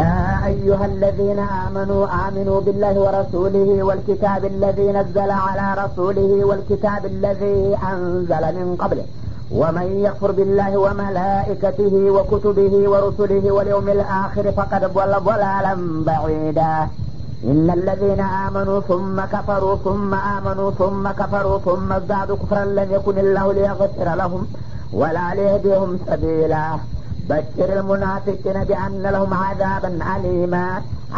يا أيها الذين آمنوا آمنوا بالله ورسوله والكتاب الذي نزل على رسوله والكتاب الذي أنزل من قبله. ومن يكفر بالله وملائكته وكتبه ورسله واليوم الآخر فقد ضل ضلالا بعيدا. إن الذين آمنوا ثم كفروا ثم آمنوا ثم كفروا ثم ازدادوا كفرا لم يكن الله ليغفر لهم ولا ليهديهم سبيلا. بشر المنافقين بأن لهم عذابا أليما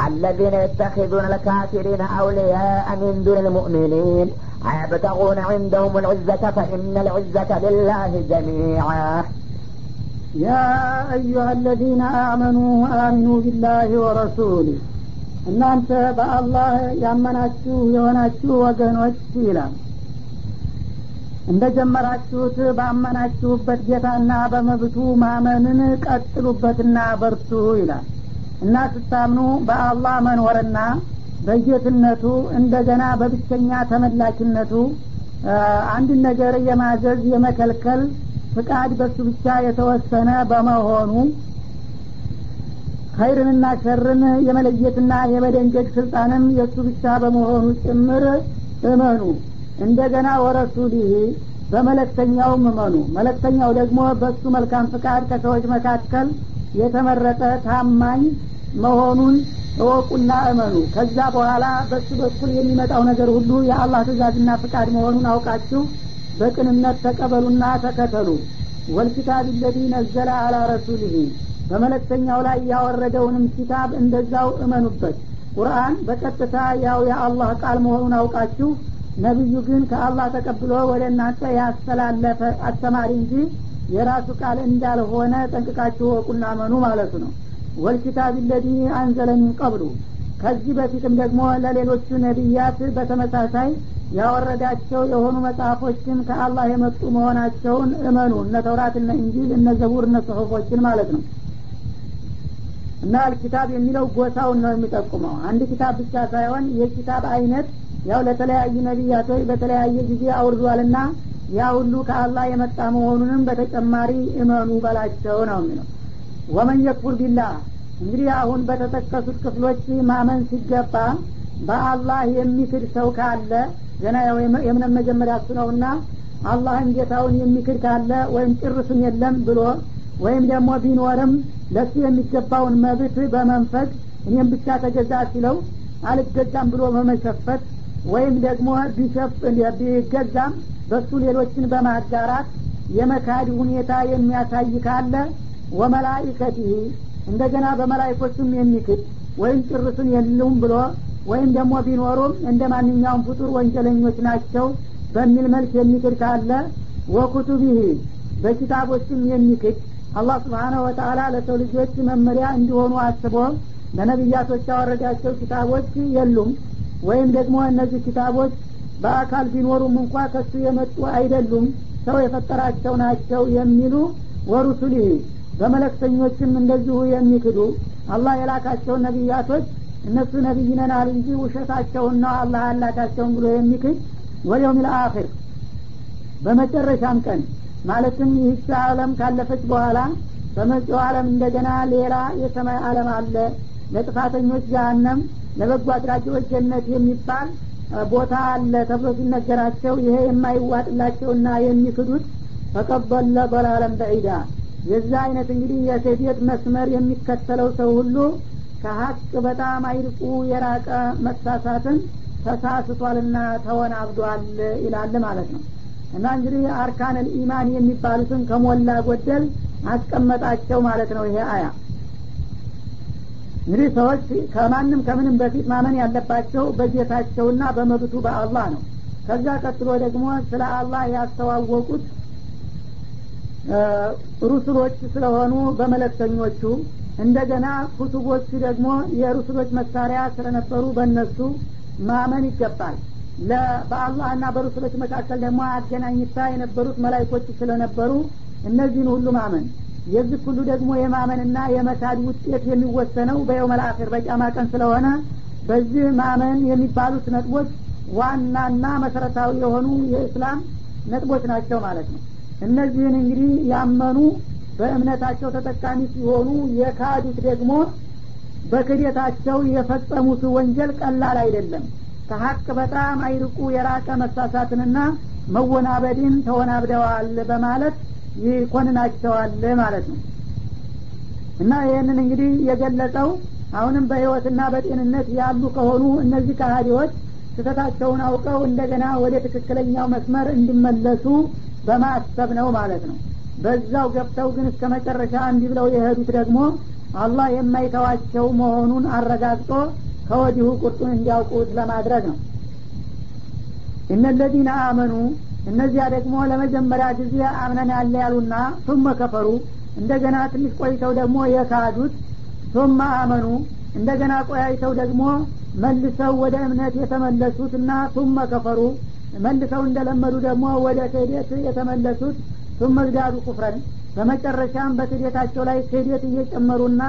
الذين يتخذون الكافرين أولياء من دون المؤمنين أيبتغون عندهم العزة فإن العزة لله جميعا يا أيها الذين آمنوا آمنوا بالله ورسوله እናንተ በአላህ ያመናችሁ የሆናችሁ ወገኖች ይላል እንደ ጀመራችሁት ባመናችሁበት ጌታና በመብቱ ማመንን ቀጥሉበትና በርቱ ይላል። እና ስታምኑ በአላህ መኖርና በጌትነቱ እንደገና በብቸኛ ተመላኪነቱ አንድን ነገር የማዘዝ የመከልከል ፍቃድ በሱ ብቻ የተወሰነ በመሆኑ ኸይርንና ሸርን የመለየትና የመደንገግ ስልጣንም የእሱ ብቻ በመሆኑ ጭምር እመኑ እንደገና ወረሱሊህ በመለክተኛውም እመኑ። መለክተኛው ደግሞ በእሱ መልካም ፍቃድ ከሰዎች መካከል የተመረጠ ታማኝ መሆኑን እወቁና እመኑ። ከዛ በኋላ በሱ በኩል የሚመጣው ነገር ሁሉ የአላህ ትእዛዝና ፍቃድ መሆኑን አውቃችሁ በቅንነት ተቀበሉና ተከተሉ። ወልኪታብ ለዚ ነዘለ አላ ረሱሊህ በመለክተኛው ላይ ያወረደውንም ኪታብ እንደዛው እመኑበት። ቁርአን በቀጥታ ያው የአላህ ቃል መሆኑን አውቃችሁ ነቢዩ ግን ከአላህ ተቀብሎ ወደ እናንተ ያስተላለፈ አስተማሪ እንጂ የራሱ ቃል እንዳልሆነ ጠንቅቃችሁ ወቁና መኑ ማለቱ ነው። ወልኪታብ ለዚ አንዘለ ቀብሉ። ከዚህ በፊትም ደግሞ ለሌሎቹ ነቢያት በተመሳሳይ ያወረዳቸው የሆኑ መጽሐፎችን ከአላህ የመጡ መሆናቸውን እመኑ። እነ ተውራት እነ እንጂል እነ ዘቡር እነ ጽሁፎችን ማለት ነው እና አልኪታብ የሚለው ጎሳውን ነው የሚጠቁመው። አንድ ኪታብ ብቻ ሳይሆን የኪታብ አይነት ያው ለተለያዩ ነቢያቶች በተለያየ ጊዜ አውርዷልና ያ ሁሉ ከአላህ የመጣ መሆኑንም በተጨማሪ እመኑ በላቸው ነው የሚለው። ወመን የክፉር ቢላህ እንግዲህ አሁን በተጠቀሱት ክፍሎች ማመን ሲገባ በአላህ የሚክድ ሰው ካለ ገና ያው የእምነት መጀመሪያ እሱ ነውና አላህን ጌታውን የሚክድ ካለ ወይም ጭርስም የለም ብሎ ወይም ደግሞ ቢኖርም ለሱ የሚገባውን መብት በመንፈግ እኔም ብቻ ተገዛ ሲለው አልገዛም ብሎ በመሸፈት ወይም ደግሞ ቢገዛም በሱ ሌሎችን በማጋራት የመካድ ሁኔታ የሚያሳይ ካለ ወመላይከቲህ እንደገና በመላይኮቹም የሚክድ ወይም ጭርስን የሉም ብሎ ወይም ደግሞ ቢኖሩም እንደ ማንኛውም ፍጡር ወንጀለኞች ናቸው በሚል መልክ የሚክድ ካለ ወኩቱቢህ በኪታቦችም የሚክድ አላህ ስብሓነሁ ወተአላ ለሰው ልጆች መመሪያ እንዲሆኑ አስቦ ለነቢያቶች ያወረዳቸው ኪታቦች የሉም። ወይም ደግሞ እነዚህ ኪታቦች በአካል ቢኖሩም እንኳ ከሱ የመጡ አይደሉም። ሰው የፈጠራቸው ናቸው የሚሉ ወሩሱሊህ በመለክተኞችም እንደዚሁ የሚክዱ አላህ የላካቸውን ነቢያቶች እነሱ ነቢይ ነናል እንጂ ውሸታቸውን አላህ ያላካቸውን ብሎ የሚክድ ወልየውም ልአኪር በመጨረሻም ቀን ማለትም ይህች አለም ካለፈች በኋላ በመጪው አለም እንደገና ሌላ የሰማይ አለም አለ። ለጥፋተኞች ጀሀነም ለበጎ አድራጊዎች ጀነት የሚባል ቦታ አለ ተብሎ ሲነገራቸው ይሄ የማይዋጥላቸውና የሚክዱት ፈቀበለ በላለም በዒዳ። የዛ አይነት እንግዲህ የስህተት መስመር የሚከተለው ሰው ሁሉ ከሀቅ በጣም አይርቁ የራቀ መሳሳትን ተሳስቷልና ተወናብዷል ይላል ማለት ነው እና እንግዲህ አርካን ኢማን የሚባሉትን ከሞላ ጎደል አስቀመጣቸው ማለት ነው ይሄ አያ። እንግዲህ ሰዎች ከማንም ከምንም በፊት ማመን ያለባቸው በጌታቸውና በመብቱ በአላህ ነው። ከዛ ቀጥሎ ደግሞ ስለ አላህ ያስተዋወቁት ሩሱሎች ስለሆኑ በመለክተኞቹ እንደገና ኩቱቦቹ ደግሞ የሩሱሎች መሳሪያ ስለነበሩ በእነሱ ማመን ይገባል በአላህና በሩሱሎች መካከል ደግሞ አገናኝታ የነበሩት መላይኮች ስለነበሩ እነዚህን ሁሉ ማመን የዚህ ሁሉ ደግሞ የማመንና የመካድ ውጤት የሚወሰነው በየው መልአክር በጫማ ቀን ስለሆነ በዚህ ማመን የሚባሉት ነጥቦች ዋናና መሰረታዊ የሆኑ የእስላም ነጥቦች ናቸው ማለት ነው። እነዚህን እንግዲህ ያመኑ በእምነታቸው ተጠቃሚ ሲሆኑ የካዱት ደግሞ በክደታቸው የፈጸሙት ወንጀል ቀላል አይደለም ከሀቅ በጣም አይርቁ የራቀ መሳሳትንና መወናበድን ተወናብደዋል በማለት ይኮንናቸዋል ማለት ነው። እና ይህንን እንግዲህ የገለጸው አሁንም በህይወትና በጤንነት ያሉ ከሆኑ እነዚህ ካህዲዎች ስህተታቸውን አውቀው እንደገና ወደ ትክክለኛው መስመር እንዲመለሱ በማሰብ ነው ማለት ነው። በዛው ገብተው ግን እስከ መጨረሻ እንዲህ ብለው የሄዱት ደግሞ አላህ የማይተዋቸው መሆኑን አረጋግጦ ከወዲሁ ቁርጡን እንዲያውቁት ለማድረግ ነው። እነለዚነ አመኑ እነዚያ ደግሞ ለመጀመሪያ ጊዜ አምነን ያለ ያሉና ሱመ ከፈሩ እንደገና ትንሽ ቆይተው ደግሞ የካዱት ሱመ አመኑ እንደገና ቆያይተው ደግሞ መልሰው ወደ እምነት የተመለሱትና ሱመ ከፈሩ መልሰው እንደለመዱ ደግሞ ወደ ክህደት የተመለሱት ሱመ ዝዳዱ ኩፍረን በመጨረሻም በክህደታቸው ላይ ክህደት እየጨመሩና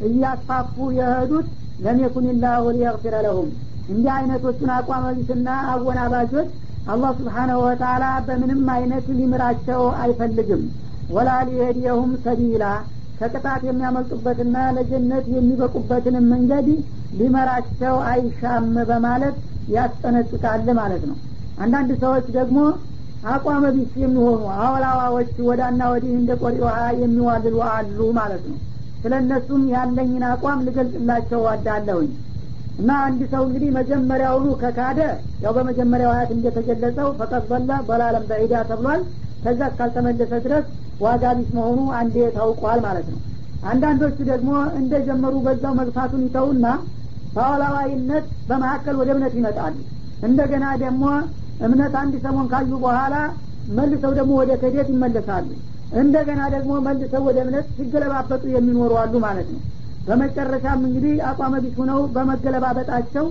እያስፋፉ የሄዱት ለም የኩን ላሁ ሊየግፊረ ለሁም እንዲህ አይነቶቹን አቋመቢስና አወናባጆች አላህ ስብሓናሁ ወተላ በምንም አይነት ሊምራቸው አይፈልግም። ወላ ሊሄድየሁም ሰቢላ ከቅጣት የሚያመልጡበትና ለጀነት የሚበቁበትንም መንገድ ሊመራቸው አይሻም በማለት ያስጠነቅቃል ማለት ነው። አንዳንድ ሰዎች ደግሞ አቋመ ቢስ የሚሆኑ አወላዋዎች ወዳና ወዲህ እንደ ቆሪ ውሃ የሚዋልሉ አሉ ማለት ነው ስለ እነሱም ያለኝን አቋም ልገልጽላቸው ዋዳለሁኝ እና አንድ ሰው እንግዲህ መጀመሪያውኑ ከካደ ያው በመጀመሪያው አያት እንደተገለጸው ፈቀድ በላ በላለም በዒዳ ተብሏል። ከዛ እስካልተመለሰ ድረስ ዋጋ ቢስ መሆኑ አንዴ ታውቋል ማለት ነው። አንዳንዶቹ ደግሞ እንደጀመሩ በዛው መግፋቱን ይተውና በአወላዋይነት በመካከል ወደ እምነት ይመጣሉ። እንደገና ደግሞ እምነት አንድ ሰሞን ካዩ በኋላ መልሰው ደግሞ ወደ ክህደት ይመለሳሉ እንደገና ደግሞ መልሰው ወደ እምነት ሲገለባበጡ የሚኖሩ አሉ ማለት ነው። በመጨረሻም እንግዲህ አቋመ ቢስ ሁነው በመገለባበጣቸው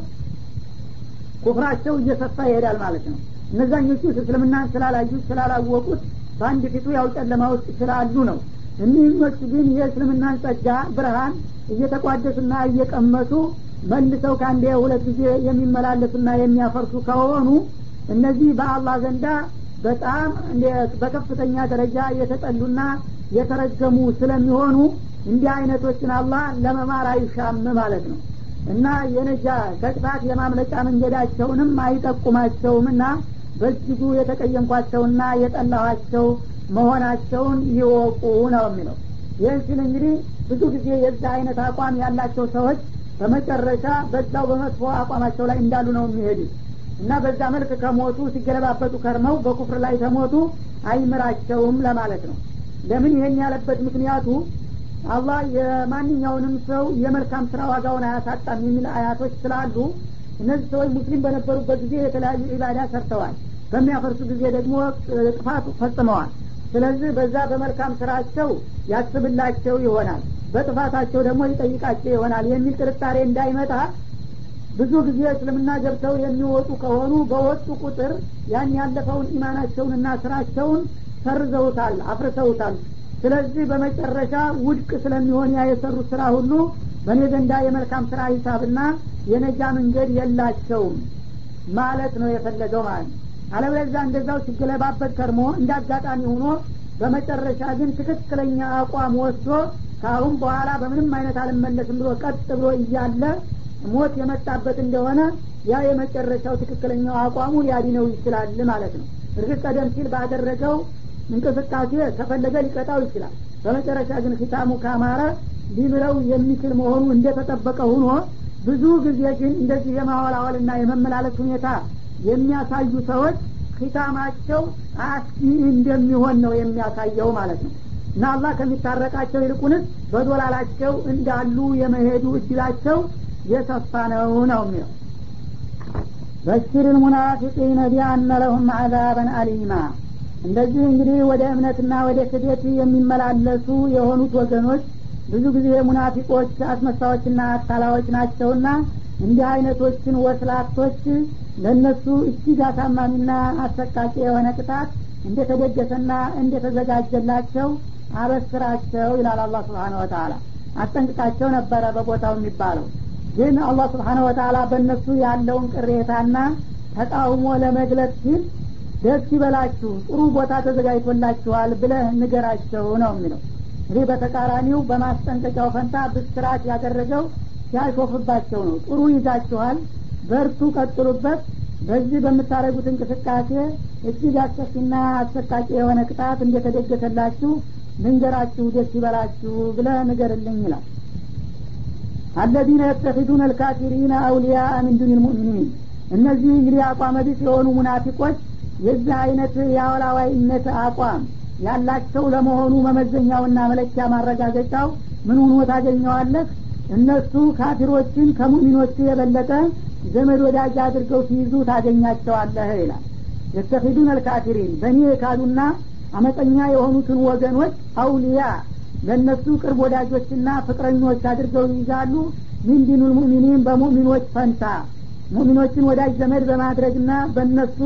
ኩፍራቸው እየሰፋ ይሄዳል ማለት ነው። እነዛኞቹ እስልምናን ስላላዩት ስላላወቁት በአንድ ፊቱ ያው ጨለማ ውስጥ ስላሉ ነው። እኒህኞቹ ግን የእስልምናን ጸጋ ብርሃን እየተቋደሱና እየቀመሱ መልሰው ከአንድ ሁለት ጊዜ የሚመላለሱና የሚያፈርሱ ከሆኑ እነዚህ በአላህ ዘንዳ በጣም በከፍተኛ ደረጃ የተጠሉና የተረገሙ ስለሚሆኑ እንዲህ አይነቶችን አላህ ለመማር አይሻም ማለት ነው። እና የነጃ ከቅጣት የማምለጫ መንገዳቸውንም አይጠቁማቸውም እና በእጅጉ የተቀየምኳቸውና የጠላኋቸው መሆናቸውን ይወቁ ነው የሚለው። ይህን ሲል እንግዲህ ብዙ ጊዜ የዛ አይነት አቋም ያላቸው ሰዎች በመጨረሻ በዛው በመጥፎ አቋማቸው ላይ እንዳሉ ነው የሚሄዱት እና በዛ መልክ ከሞቱ ሲገለባበጡ ከርመው በኩፍር ላይ ተሞቱ አይምራቸውም ለማለት ነው። ለምን ይሄን ያለበት ምክንያቱ አላህ የማንኛውንም ሰው የመልካም ስራ ዋጋውን አያሳጣም የሚል አያቶች ስላሉ እነዚህ ሰዎች ሙስሊም በነበሩበት ጊዜ የተለያዩ ኢባዳ ሰርተዋል። በሚያፈርሱ ጊዜ ደግሞ ጥፋት ፈጽመዋል። ስለዚህ በዛ በመልካም ስራቸው ያስብላቸው ይሆናል በጥፋታቸው ደግሞ ይጠይቃቸው ይሆናል የሚል ጥርጣሬ እንዳይመጣ ብዙ ጊዜ እስልምና ገብተው የሚወጡ ከሆኑ በወጡ ቁጥር ያን ያለፈውን ኢማናቸውንና ስራቸውን ሰርዘውታል አፍርሰውታል ስለዚህ በመጨረሻ ውድቅ ስለሚሆን ያ የሰሩት ስራ ሁሉ በእኔ ዘንዳ የመልካም ስራ ሂሳብና የነጃ መንገድ የላቸውም ማለት ነው የፈለገው ማለት ነው። አለበለዚያ እንደዛው ሲገለባበት ከርሞ እንደ አጋጣሚ ሆኖ በመጨረሻ ግን ትክክለኛ አቋም ወስዶ ከአሁን በኋላ በምንም አይነት አልመለስም ብሎ ቀጥ ብሎ እያለ ሞት የመጣበት እንደሆነ ያ የመጨረሻው ትክክለኛው አቋሙ ሊያድነው ይችላል ማለት ነው። እርግጥ ቀደም ሲል ባደረገው እንቅስቃሴ ከፈለገ ሊቀጣው ይችላል። በመጨረሻ ግን ኪታሙ ካማረ ሊምረው የሚችል መሆኑ እንደተጠበቀ ሁኖ ብዙ ጊዜ ግን እንደዚህ የማወላወልና የመመላለስ ሁኔታ የሚያሳዩ ሰዎች ኪታማቸው አስጊ እንደሚሆን ነው የሚያሳየው ማለት ነው። እና አላህ ከሚታረቃቸው ይልቁንስ በዶላላቸው እንዳሉ የመሄዱ እድላቸው የሰፋ ነው ነው የሚለው። በሽር ልሙናፊቂነ ቢአነ ለሁም አዛበን አሊማ። እንደዚህ እንግዲህ ወደ እምነትና ወደ ክደት የሚመላለሱ የሆኑት ወገኖች ብዙ ጊዜ ሙናፊቆች አስመሳዎችና አታላዎች ናቸውና እንዲህ አይነቶችን ወስላቶች ለእነሱ እጅግ አሳማሚና አሰቃቂ የሆነ ቅጣት እንደተደገሰና እንደተዘጋጀላቸው አበስራቸው ይላል አላህ ስብሓን ወተላ አስጠንቅቃቸው ነበረ በቦታው የሚባለው ግን አላህ ስብሓን ወተላ በእነሱ ያለውን ቅሬታና ተቃውሞ ለመግለጽ ሲል ደስ ይበላችሁ ጥሩ ቦታ ተዘጋጅቶላችኋል ብለህ ንገራቸው ነው የሚለው። እንግዲህ በተቃራኒው በማስጠንቀቂያው ፈንታ ብስራት ያደረገው ሲያሾፍባቸው ነው። ጥሩ ይዛችኋል በርቱ ቀጥሉበት። በዚህ በምታደረጉት እንቅስቃሴ እጅግ አስከፊና አሰቃቂ የሆነ ቅጣት እንደተደገሰላችሁ ልንገራችሁ ደስ ይበላችሁ ብለ ንገርልኝ ይላል አለዚነ የተኪዱን አልካፊሪነ አውሊያ ሚን ዱን ልሙእሚኒን እነዚህ እንግዲህ አቋመ ቢስ የሆኑ ሙናፊቆች የዚህ አይነት የአወላዋይነት አቋም ያላቸው ለመሆኑ መመዘኛውና መለኪያ ማረጋገጫው ምን ሆኖ ታገኘዋለህ? እነሱ ካፊሮችን ከሙሚኖቹ የበለጠ ዘመድ ወዳጅ አድርገው ሲይዙ ታገኛቸዋለህ ይላል። የተፊዱን አልካፊሪን በእኔ የካዱና አመፀኛ የሆኑትን ወገኖች አውሊያ ለእነሱ ቅርብ ወዳጆችና ፍቅረኞች አድርገው ይይዛሉ። ሚን ዲኑል በሙእሚኖች ፈንታ? ሙእሚኖችን ወዳጅ ዘመድ በማድረግና በእነሱ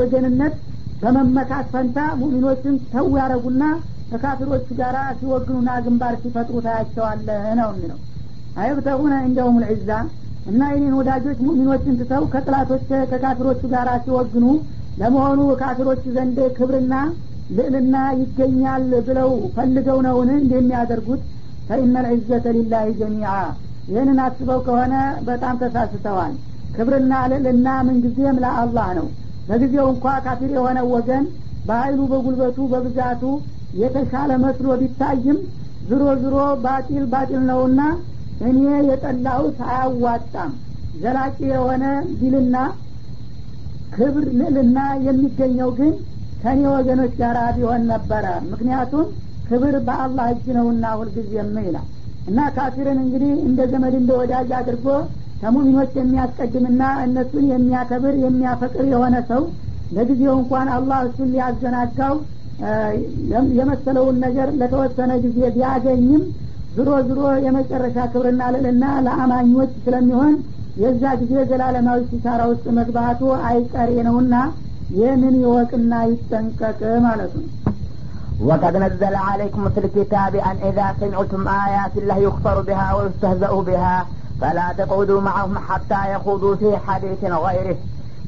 ወገንነት በመመካት ፈንታ ሙእሚኖችን ተው ያረጉና ከካፊሮቹ ጋር ሲወግኑና ግንባር ሲፈጥሩ ታያቸዋለህ ነው የሚለው። አይብተጉነ እንደውም ልዕዛ እና የኔን ወዳጆች ሙእሚኖችን ትተው ከጥላቶች ከካፊሮቹ ጋር ሲወግኑ ለመሆኑ ካፊሮች ዘንድ ክብርና ልዕልና ይገኛል ብለው ፈልገው ነውን? እንደሚያደርጉት ፈኢነ ልዕዘተ ሊላህ ጀሚዓ። ይህንን አስበው ከሆነ በጣም ተሳስተዋል። ክብርና ልዕልና ምንጊዜም ለአላህ ነው። በጊዜው እንኳ ካፊር የሆነ ወገን በሀይሉ በጉልበቱ በብዛቱ የተሻለ መስሎ ቢታይም ዝሮ ዝሮ ባጢል ባጢል ነውና እኔ የጠላሁት አያዋጣም። ዘላቂ የሆነ ቢልና ክብር ልዕልና የሚገኘው ግን ከኔ ወገኖች ጋር ቢሆን ነበረ። ምክንያቱም ክብር በአላህ እጅ ነውና ሁልጊዜም ይላል። እና ካፊርን እንግዲህ እንደ ዘመድ እንደ ወዳጅ አድርጎ ከሙሚኖች የሚያስቀድምና እነሱን የሚያከብር የሚያፈቅር የሆነ ሰው ለጊዜው እንኳን አላህ እሱን ሊያዘናጋው የመሰለውን ነገር ለተወሰነ ጊዜ ቢያገኝም ዝሮ ዝሮ የመጨረሻ ክብርና ልዕልና ለአማኞች ስለሚሆን የዛ ጊዜ ዘላለማዊ ሲሳራ ውስጥ መግባቱ አይቀሬ ነውና ይህንን ይወቅና ይጠንቀቅ ማለት ነው وقد نزل عليكم في الكتاب أن إذا سمعتم آيات الله يكفر بها ويستهزأ بها فلا تقعدوا معهم حتى يخوضوا في حديث غيره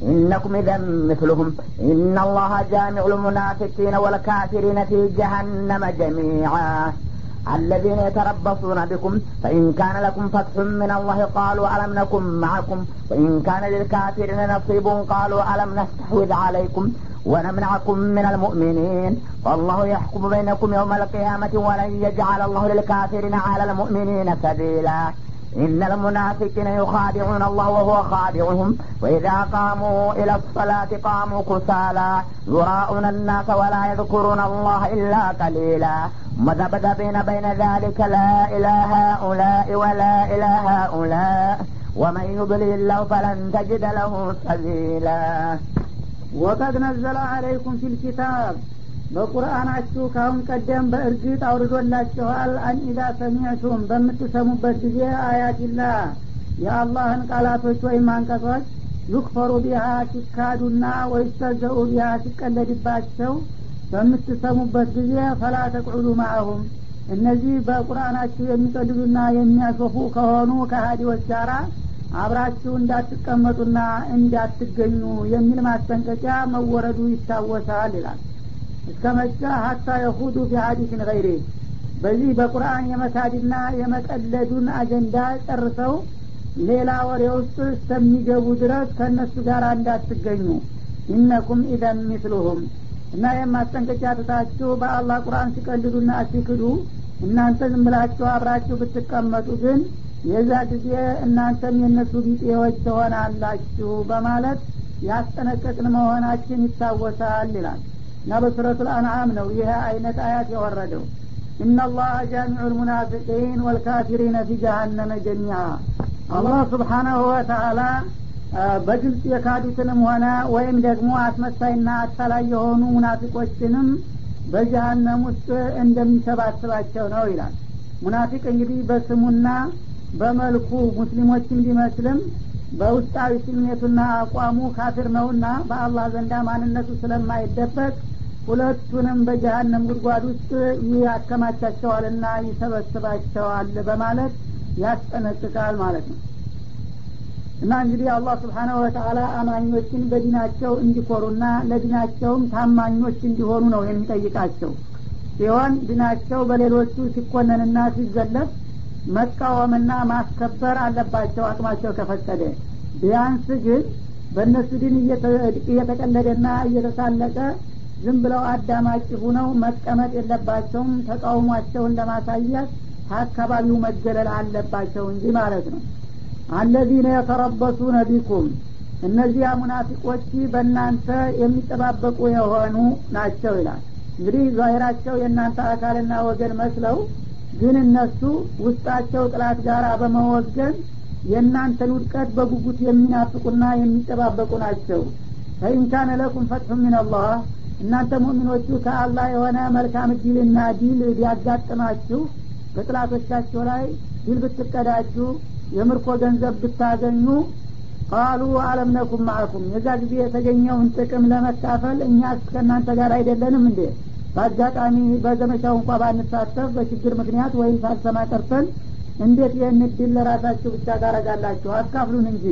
إنكم إذا مثلهم إن الله جامع المنافقين والكافرين في جهنم جميعا الذين يتربصون بكم فإن كان لكم فتح من الله قالوا ألم نكن معكم وإن كان للكافرين نصيب قالوا ألم نستحوذ عليكم ونمنعكم من المؤمنين. والله يحكم بينكم يوم القيامة ولن يجعل الله للكافرين على المؤمنين سبيلا. إن المنافقين يخادعون الله وهو خادعهم وإذا قاموا إلى الصلاة قاموا كسالى يراءون الناس ولا يذكرون الله إلا قليلا. مذبذبين بين ذلك لا إله هؤلاء ولا إله هؤلاء ومن يضلل الله فلن تجد له سبيلا ወቀድ ነዘለ አለይኩም ፊል ኪታብ በቁርአናችሁ ካሁን ቀደም በእርግጥ አውርዶላችኋል አንኢዛ ሰሚዕቱም በምትሰሙበት ጊዜ አያቲላ የአላህን ቃላቶች ወይም አንቀጾች ዩክፈሩ ቢሃ ሲካዱና ወይስተዘኡ ቢሃ ሲቀለድባቸው በምትሰሙበት ጊዜ ፈላ ተቅዑዱ ማአሁም እነዚህ በቁርአናችሁ የሚቀልዱና የሚያሾፉ ከሆኑ ከሀዲዎች ጋራ አብራችሁ እንዳትቀመጡና እንዳትገኙ የሚል ማስጠንቀቂያ መወረዱ ይታወሳል ይላል። እስከ መጫ ሀታ የሁዱ ፊ ሀዲስን ገይሬ በዚህ በቁርአን የመካድና የመቀለዱን አጀንዳ ጨርሰው ሌላ ወሬ ውስጥ እስከሚገቡ ድረስ ከእነሱ ጋር እንዳትገኙ። ኢነኩም ኢዘን ሚስሉሁም እና የማስጠንቀቂያ ትታችሁ በአላህ ቁርአን ሲቀልዱና ሲክዱ እናንተ ዝም ብላችሁ አብራችሁ ብትቀመጡ ግን የዛ ጊዜ እናንተም የእነሱ ቢጤዎች ትሆናላችሁ በማለት ያስጠነቀቅን መሆናችን ይታወሳል ይላል። እና በሱረቱ ልአንዓም ነው ይህ አይነት አያት የወረደው። እናላህ ጃሚዑ ልሙናፊቂን ወልካፊሪነ ፊ ጀሃነመ ጀሚዓ። አላህ ስብሓናሁ ወተአላ በግልጽ የካዱትንም ሆነ ወይም ደግሞ አስመሳይና አታላይ የሆኑ ሙናፊቆችንም በጀሃነም ውስጥ እንደሚሰባስባቸው ነው ይላል። ሙናፊቅ እንግዲህ በስሙና በመልኩ ሙስሊሞችን ቢመስልም በውስጣዊ ስሜቱና አቋሙ ካፊር ነውና በአላህ ዘንዳ ማንነቱ ስለማይደበቅ ሁለቱንም በጀሃነም ጉድጓድ ውስጥ ያከማቻቸዋልና ይሰበስባቸዋል በማለት ያስጠነቅቃል ማለት ነው እና እንግዲህ አላህ ስብሓናሁ ወተአላ አማኞችን በዲናቸው እንዲኮሩና ለዲናቸውም ታማኞች እንዲሆኑ ነው የሚጠይቃቸው። ሲሆን ዲናቸው በሌሎቹ ሲኮነንና ሲዘለፍ መቃወምና ማስከበር አለባቸው አቅማቸው ከፈቀደ። ቢያንስ ግን በእነሱ ድን እየተቀለደና እየተሳለቀ ዝም ብለው አዳማጭ ሁነው መቀመጥ የለባቸውም። ተቃውሟቸውን ለማሳየት ከአካባቢው መገለል አለባቸው እንጂ ማለት ነው الذين يتربصون بكم። እነዚያ ሙናፊቆች በእናንተ የሚጠባበቁ የሆኑ ናቸው ይላል። እንግዲህ ዛሂራቸው የእናንተ አካልና ወገን መስለው ግን እነሱ ውስጣቸው ጠላት ጋር በመወገን የእናንተን ውድቀት በጉጉት የሚናፍቁና የሚጠባበቁ ናቸው። فإن كان لكم فتح من الله እናንተ ሙእሚኖቹ ከአላህ የሆነ መልካም ድልና ድል ቢያጋጥማችሁ በጥላቶቻቸው ላይ ድል ብትቀዳጁ የምርኮ ገንዘብ ብታገኙ ቃሉ አለም ነኩም ማዕኩም። የዛ ጊዜ የተገኘውን ጥቅም ለመካፈል እኛስ ከእናንተ ጋር አይደለንም እንዴ? በአጋጣሚ በዘመቻው እንኳ ባንሳተፍ በችግር ምክንያት ወይም ሳልሰማ ቀርተን እንዴት ይህን ድል ለራሳችሁ ብቻ ታረጋላችሁ አካፍሉን እንጂ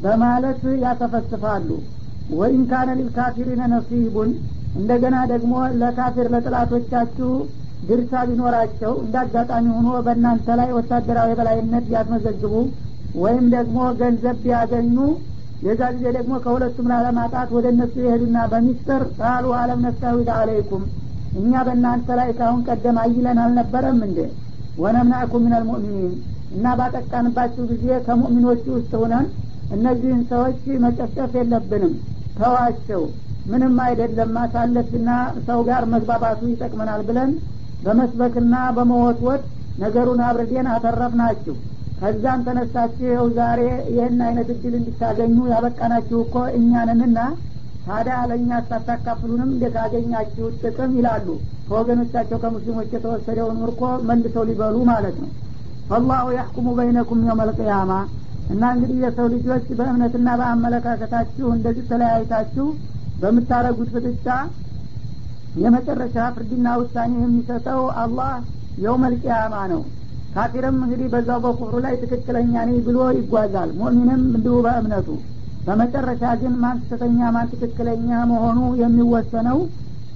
በማለት ያተፈስፋሉ። ወኢን ካነ ሊልካፊሪነ ነሲቡን። እንደገና ደግሞ ለካፊር ለጥላቶቻችሁ ድርሻ ቢኖራቸው እንደ አጋጣሚ ሆኖ በእናንተ ላይ ወታደራዊ በላይነት ቢያስመዘግቡ ወይም ደግሞ ገንዘብ ቢያገኙ የዛ ጊዜ ደግሞ ከሁለቱም ላለማጣት ወደ እነሱ የሄዱና በሚስጥር ቃሉ አለም ነስታዊድ አለይኩም እኛ በእናንተ ላይ ካሁን ቀደም አይለን አልነበረም እንዴ? ወነምናዕኩም ምን አልሙእሚኒን እና ባጠቃንባችሁ ጊዜ ከሙእሚኖቹ ውስጥ ሁነን እነዚህን ሰዎች መጨፍጨፍ የለብንም። ተዋቸው ምንም አይደለም ማሳለፍና ሰው ጋር መግባባቱ ይጠቅመናል ብለን በመስበክና በመወትወት ነገሩን አብርዴን አተረፍናችሁ። ከዛም ተነሳችሁ ዛሬ ይህን አይነት እድል እንዲታገኙ ያበቃናችሁ እኮ እኛንንና ታዲያ ለእኛ ሳታካፍሉንም እንደ ካገኛችሁ ጥቅም ይላሉ። ከወገኖቻቸው ከሙስሊሞች የተወሰደውን ምርኮ መልሰው ሊበሉ ማለት ነው። ፈላሁ ያሕኩሙ በይነኩም የውም እና እንግዲህ የሰው ልጆች በእምነትና በአመለካከታችሁ እንደዚህ ተለያይታችሁ በምታረጉት ፍጥጫ የመጨረሻ ፍርድና ውሳኔ የሚሰጠው አላህ የውመል ቂያማ ነው። ካፊርም እንግዲህ በዛው በኩፍሩ ላይ ትክክለኛ ነኝ ብሎ ይጓዛል። ሙእሚንም እንዲሁ በእምነቱ። በመጨረሻ ግን ማን ስተተኛ ማን ትክክለኛ መሆኑ የሚወሰነው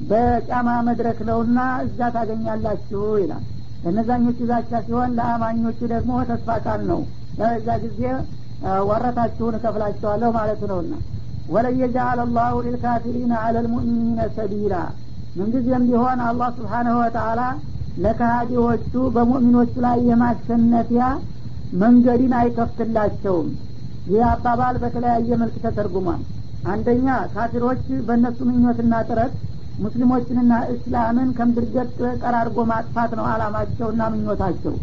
በቂያማ መድረክ ነውና እዛ ታገኛላችሁ ይላል። ለእነዛኞቹ ዛቻ ሲሆን ለአማኞቹ ደግሞ ተስፋ ቃል ነው። ለዛ ጊዜ ወረታችሁን እከፍላቸዋለሁ ማለቱ ነውና። ወለን የጃአል አላሁ ሊልካፊሪን አለ ልሙእሚኒነ ሰቢላ ምንጊዜም ቢሆን አላህ ስብሓንሁ ወተአላ ለካሃዲዎቹ በሙእሚኖቹ ላይ የማሸነፊያ መንገድን አይከፍትላቸውም። ይህ አባባል በተለያየ መልክ ተተርጉሟል። አንደኛ ካፊሮች በእነሱ ምኞትና ጥረት ሙስሊሞችንና እስላምን ከምድርገጥ ጠራርጎ ማጥፋት ነው አላማቸውና ምኞታቸው።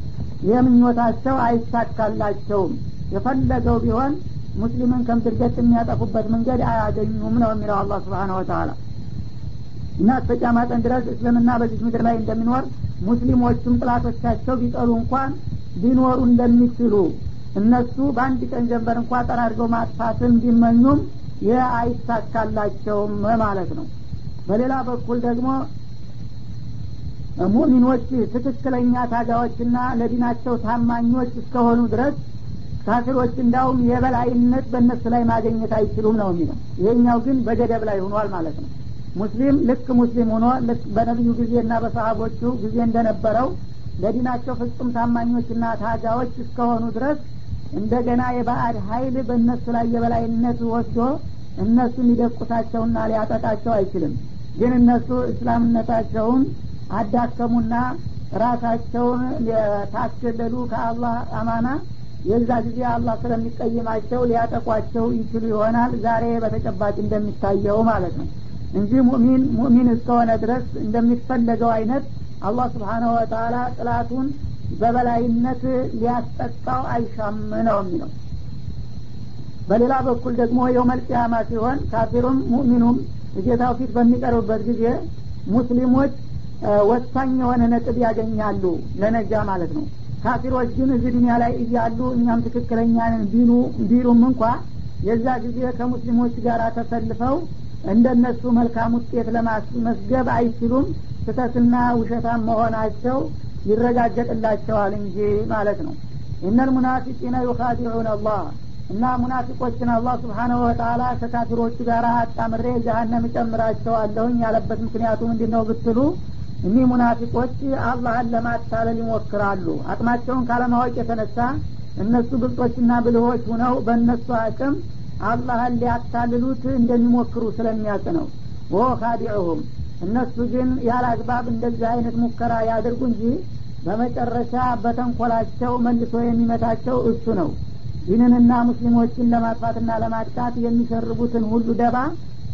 ይህ ምኞታቸው አይሳካላቸውም። የፈለገው ቢሆን ሙስሊምን ከምድርገጥ የሚያጠፉበት መንገድ አያገኙም ነው የሚለው አላህ ስብሓን ወተላ እና እስከ መጠን ድረስ እስልምና በዚህ ምድር ላይ እንደሚኖር ሙስሊሞቹም ጥላቶቻቸው ቢጠሉ እንኳን ሊኖሩ እንደሚችሉ እነሱ በአንድ ቀን ጀንበር እንኳ ጠራርገው ማጥፋትን ቢመኙም ይህ አይሳካላቸውም ማለት ነው። በሌላ በኩል ደግሞ ሙእሚኖች ትክክለኛ ታጋዎችና ለዲናቸው ታማኞች እስከሆኑ ድረስ ካፊሮች እንዳውም የበላይነት በእነሱ ላይ ማግኘት አይችሉም ነው የሚለው። ይሄኛው ግን በገደብ ላይ ሆኗል ማለት ነው ሙስሊም ልክ ሙስሊም ሆኖ ልክ በነቢዩ ጊዜና በሰሀቦቹ ጊዜ እንደነበረው ለዲናቸው ፍጹም ታማኞችና ታጋዎች እስከሆኑ ድረስ እንደገና የባዕድ ሀይል በእነሱ ላይ የበላይነት ወስዶ እነሱን ሊደቁሳቸውና ሊያጠቃቸው አይችልም። ግን እነሱ እስላምነታቸውን አዳከሙና ራሳቸውን ታስገለሉ ከአላህ አማና የዛ ጊዜ አላህ ስለሚቀይማቸው ሊያጠቋቸው ይችሉ ይሆናል። ዛሬ በተጨባጭ እንደሚታየው ማለት ነው እንጂ ሙእሚን ሙእሚን እስከሆነ ድረስ እንደሚፈለገው አይነት አላህ ስብሓናሁ ወተላ ጥላቱን በበላይነት ሊያስጠቃው አይሻም ነው የሚለው። በሌላ በኩል ደግሞ የውመልቅያማ ሲሆን ካፊሩም ሙእሚኑም እጌታው ፊት በሚቀርብበት ጊዜ ሙስሊሞች ወሳኝ የሆነ ነጥብ ያገኛሉ ለነጃ ማለት ነው። ካፊሮች ግን እዚህ ዱኒያ ላይ እያሉ እኛም ትክክለኛንን ቢሉ ቢሉም እንኳ የዛ ጊዜ ከሙስሊሞች ጋር ተሰልፈው እንደነሱ መልካም ውጤት ለማስመዝገብ አይችሉም። ስተትና ውሸታም መሆናቸው ይረጋገጥላቸዋል እንጂ ማለት ነው። እነል ሙናፊቂነ ዩኻዲዑን አላህ እና ሙናፊቆችን አላህ ስብሓናሁ ወተላ ከካፊሮቹ ጋር አጣምሬ ጀሀነም እጨምራቸዋለሁኝ ያለበት ምክንያቱ ምንድን ነው ብትሉ እኒህ ሙናፊቆች አላህን ለማታለል ይሞክራሉ። አቅማቸውን ካለማወቅ የተነሳ እነሱ ብልጦችና ብልሆች ሁነው በእነሱ አቅም አላህን ሊያታልሉት እንደሚሞክሩ ስለሚያውቅ ነው። ወ ካዲዑሁም እነሱ ግን ያለ አግባብ እንደዚህ አይነት ሙከራ ያድርጉ እንጂ በመጨረሻ በተንኮላቸው መልሶ የሚመታቸው እሱ ነው። ዲንንና ሙስሊሞችን ለማጥፋትና ለማጥቃት የሚሸርቡትን ሁሉ ደባ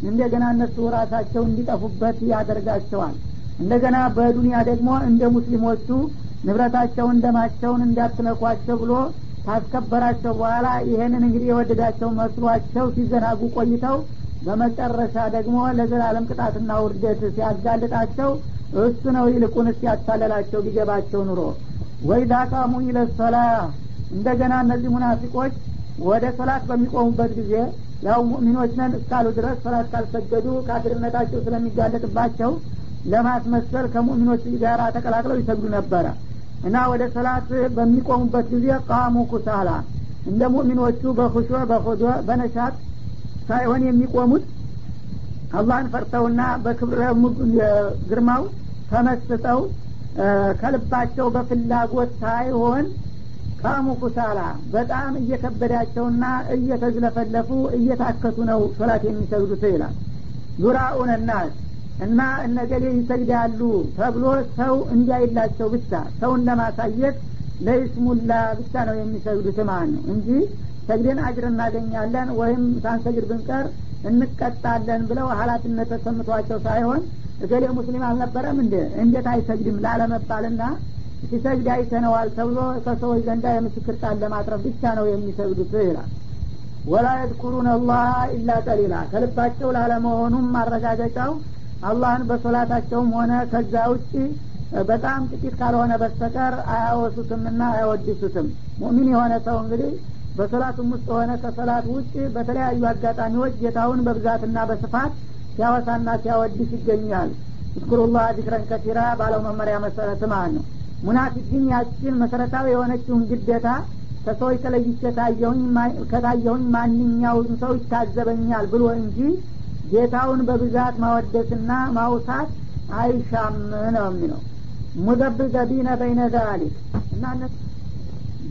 እንደገና እነሱ ራሳቸው እንዲጠፉበት ያደርጋቸዋል። እንደገና በዱንያ ደግሞ እንደ ሙስሊሞቹ ንብረታቸውን ደማቸውን እንዳትነኳቸው ብሎ ካስከበራቸው በኋላ ይህንን እንግዲህ የወደዳቸው መስሏቸው ሲዘናጉ ቆይተው በመጨረሻ ደግሞ ለዘላለም ቅጣትና ውርደት ሲያጋልጣቸው እሱ ነው ይልቁን ሲያታለላቸው ቢገባቸው ኑሮ። ወይዛ ቃሙ ኢለሰላ እንደገና እነዚህ ሙናፊቆች ወደ ሰላት በሚቆሙበት ጊዜ ያው ሙእሚኖች ነን እስካሉ ድረስ ሰላት ካልሰገዱ ካፊርነታቸው ስለሚጋለጥባቸው ለማስመሰል ከሙእሚኖች ጋር ተቀላቅለው ይሰግዱ ነበረ እና ወደ ሰላት በሚቆሙበት ጊዜ ቃሙ ኩሳላ እንደ ሙእሚኖቹ በኹሾ በኹዶ በነሻት ሳይሆን የሚቆሙት አላህን ፈርተውና በክብረ ግርማው ተመስጠው ከልባቸው በፍላጎት ሳይሆን ቃሙ ኩሳላ በጣም እየከበዳቸውና እየተዝለፈለፉ እየታከቱ ነው ሶላት የሚሰግዱት ይላል። ዙራኡን ናስ እና እነገሌ ይሰግዳሉ ተብሎ ሰው እንዲያይላቸው ብቻ ሰውን ለማሳየት ለይስሙላ ብቻ ነው የሚሰግዱት ማለት ነው እንጂ ሰግደን አጅር እናገኛለን ወይም ሳንሰግድ ብንቀር እንቀጣለን ብለው ሀላፊነት ተሰምቷቸው ሳይሆን እገሌ ሙስሊም አልነበረም እንደ እንዴት አይሰግድም ላለመባልና ሲሰግድ አይተነዋል ተብሎ ከሰዎች ዘንዳ የምስክር ቃል ለማቅረብ ብቻ ነው የሚሰግዱት ይላል። ወላ የዝኩሩን አላህ ኢላ ቀሊላ ከልባቸው ላለመሆኑም ማረጋገጫው አላህን በሶላታቸውም ሆነ ከዛ ውጭ በጣም ጥቂት ካልሆነ በስተቀር አያወሱትምና አያወድሱትም። ሙእሚን የሆነ ሰው እንግዲህ በሶላቱም ውስጥ ሆነ ከሶላት ውጭ በተለያዩ አጋጣሚዎች ጌታውን በብዛትና በስፋት ሲያወሳና ሲያወድስ ይገኛል። ዝክሩላህ ዚክረን ከሲራ ባለው መመሪያ መሰረት ማለት ነው። ሙናፊቅ ግን ያችን መሰረታዊ የሆነችውን ግዴታ ከሰዎች ተለይቼ ከታየሁኝ ማንኛውም ሰው ይታዘበኛል ብሎ እንጂ ጌታውን በብዛት ማወደስና ማውሳት አይሻም ነው የሚለው። ሙዘብዘቢነ በይነ ዛሊክ እና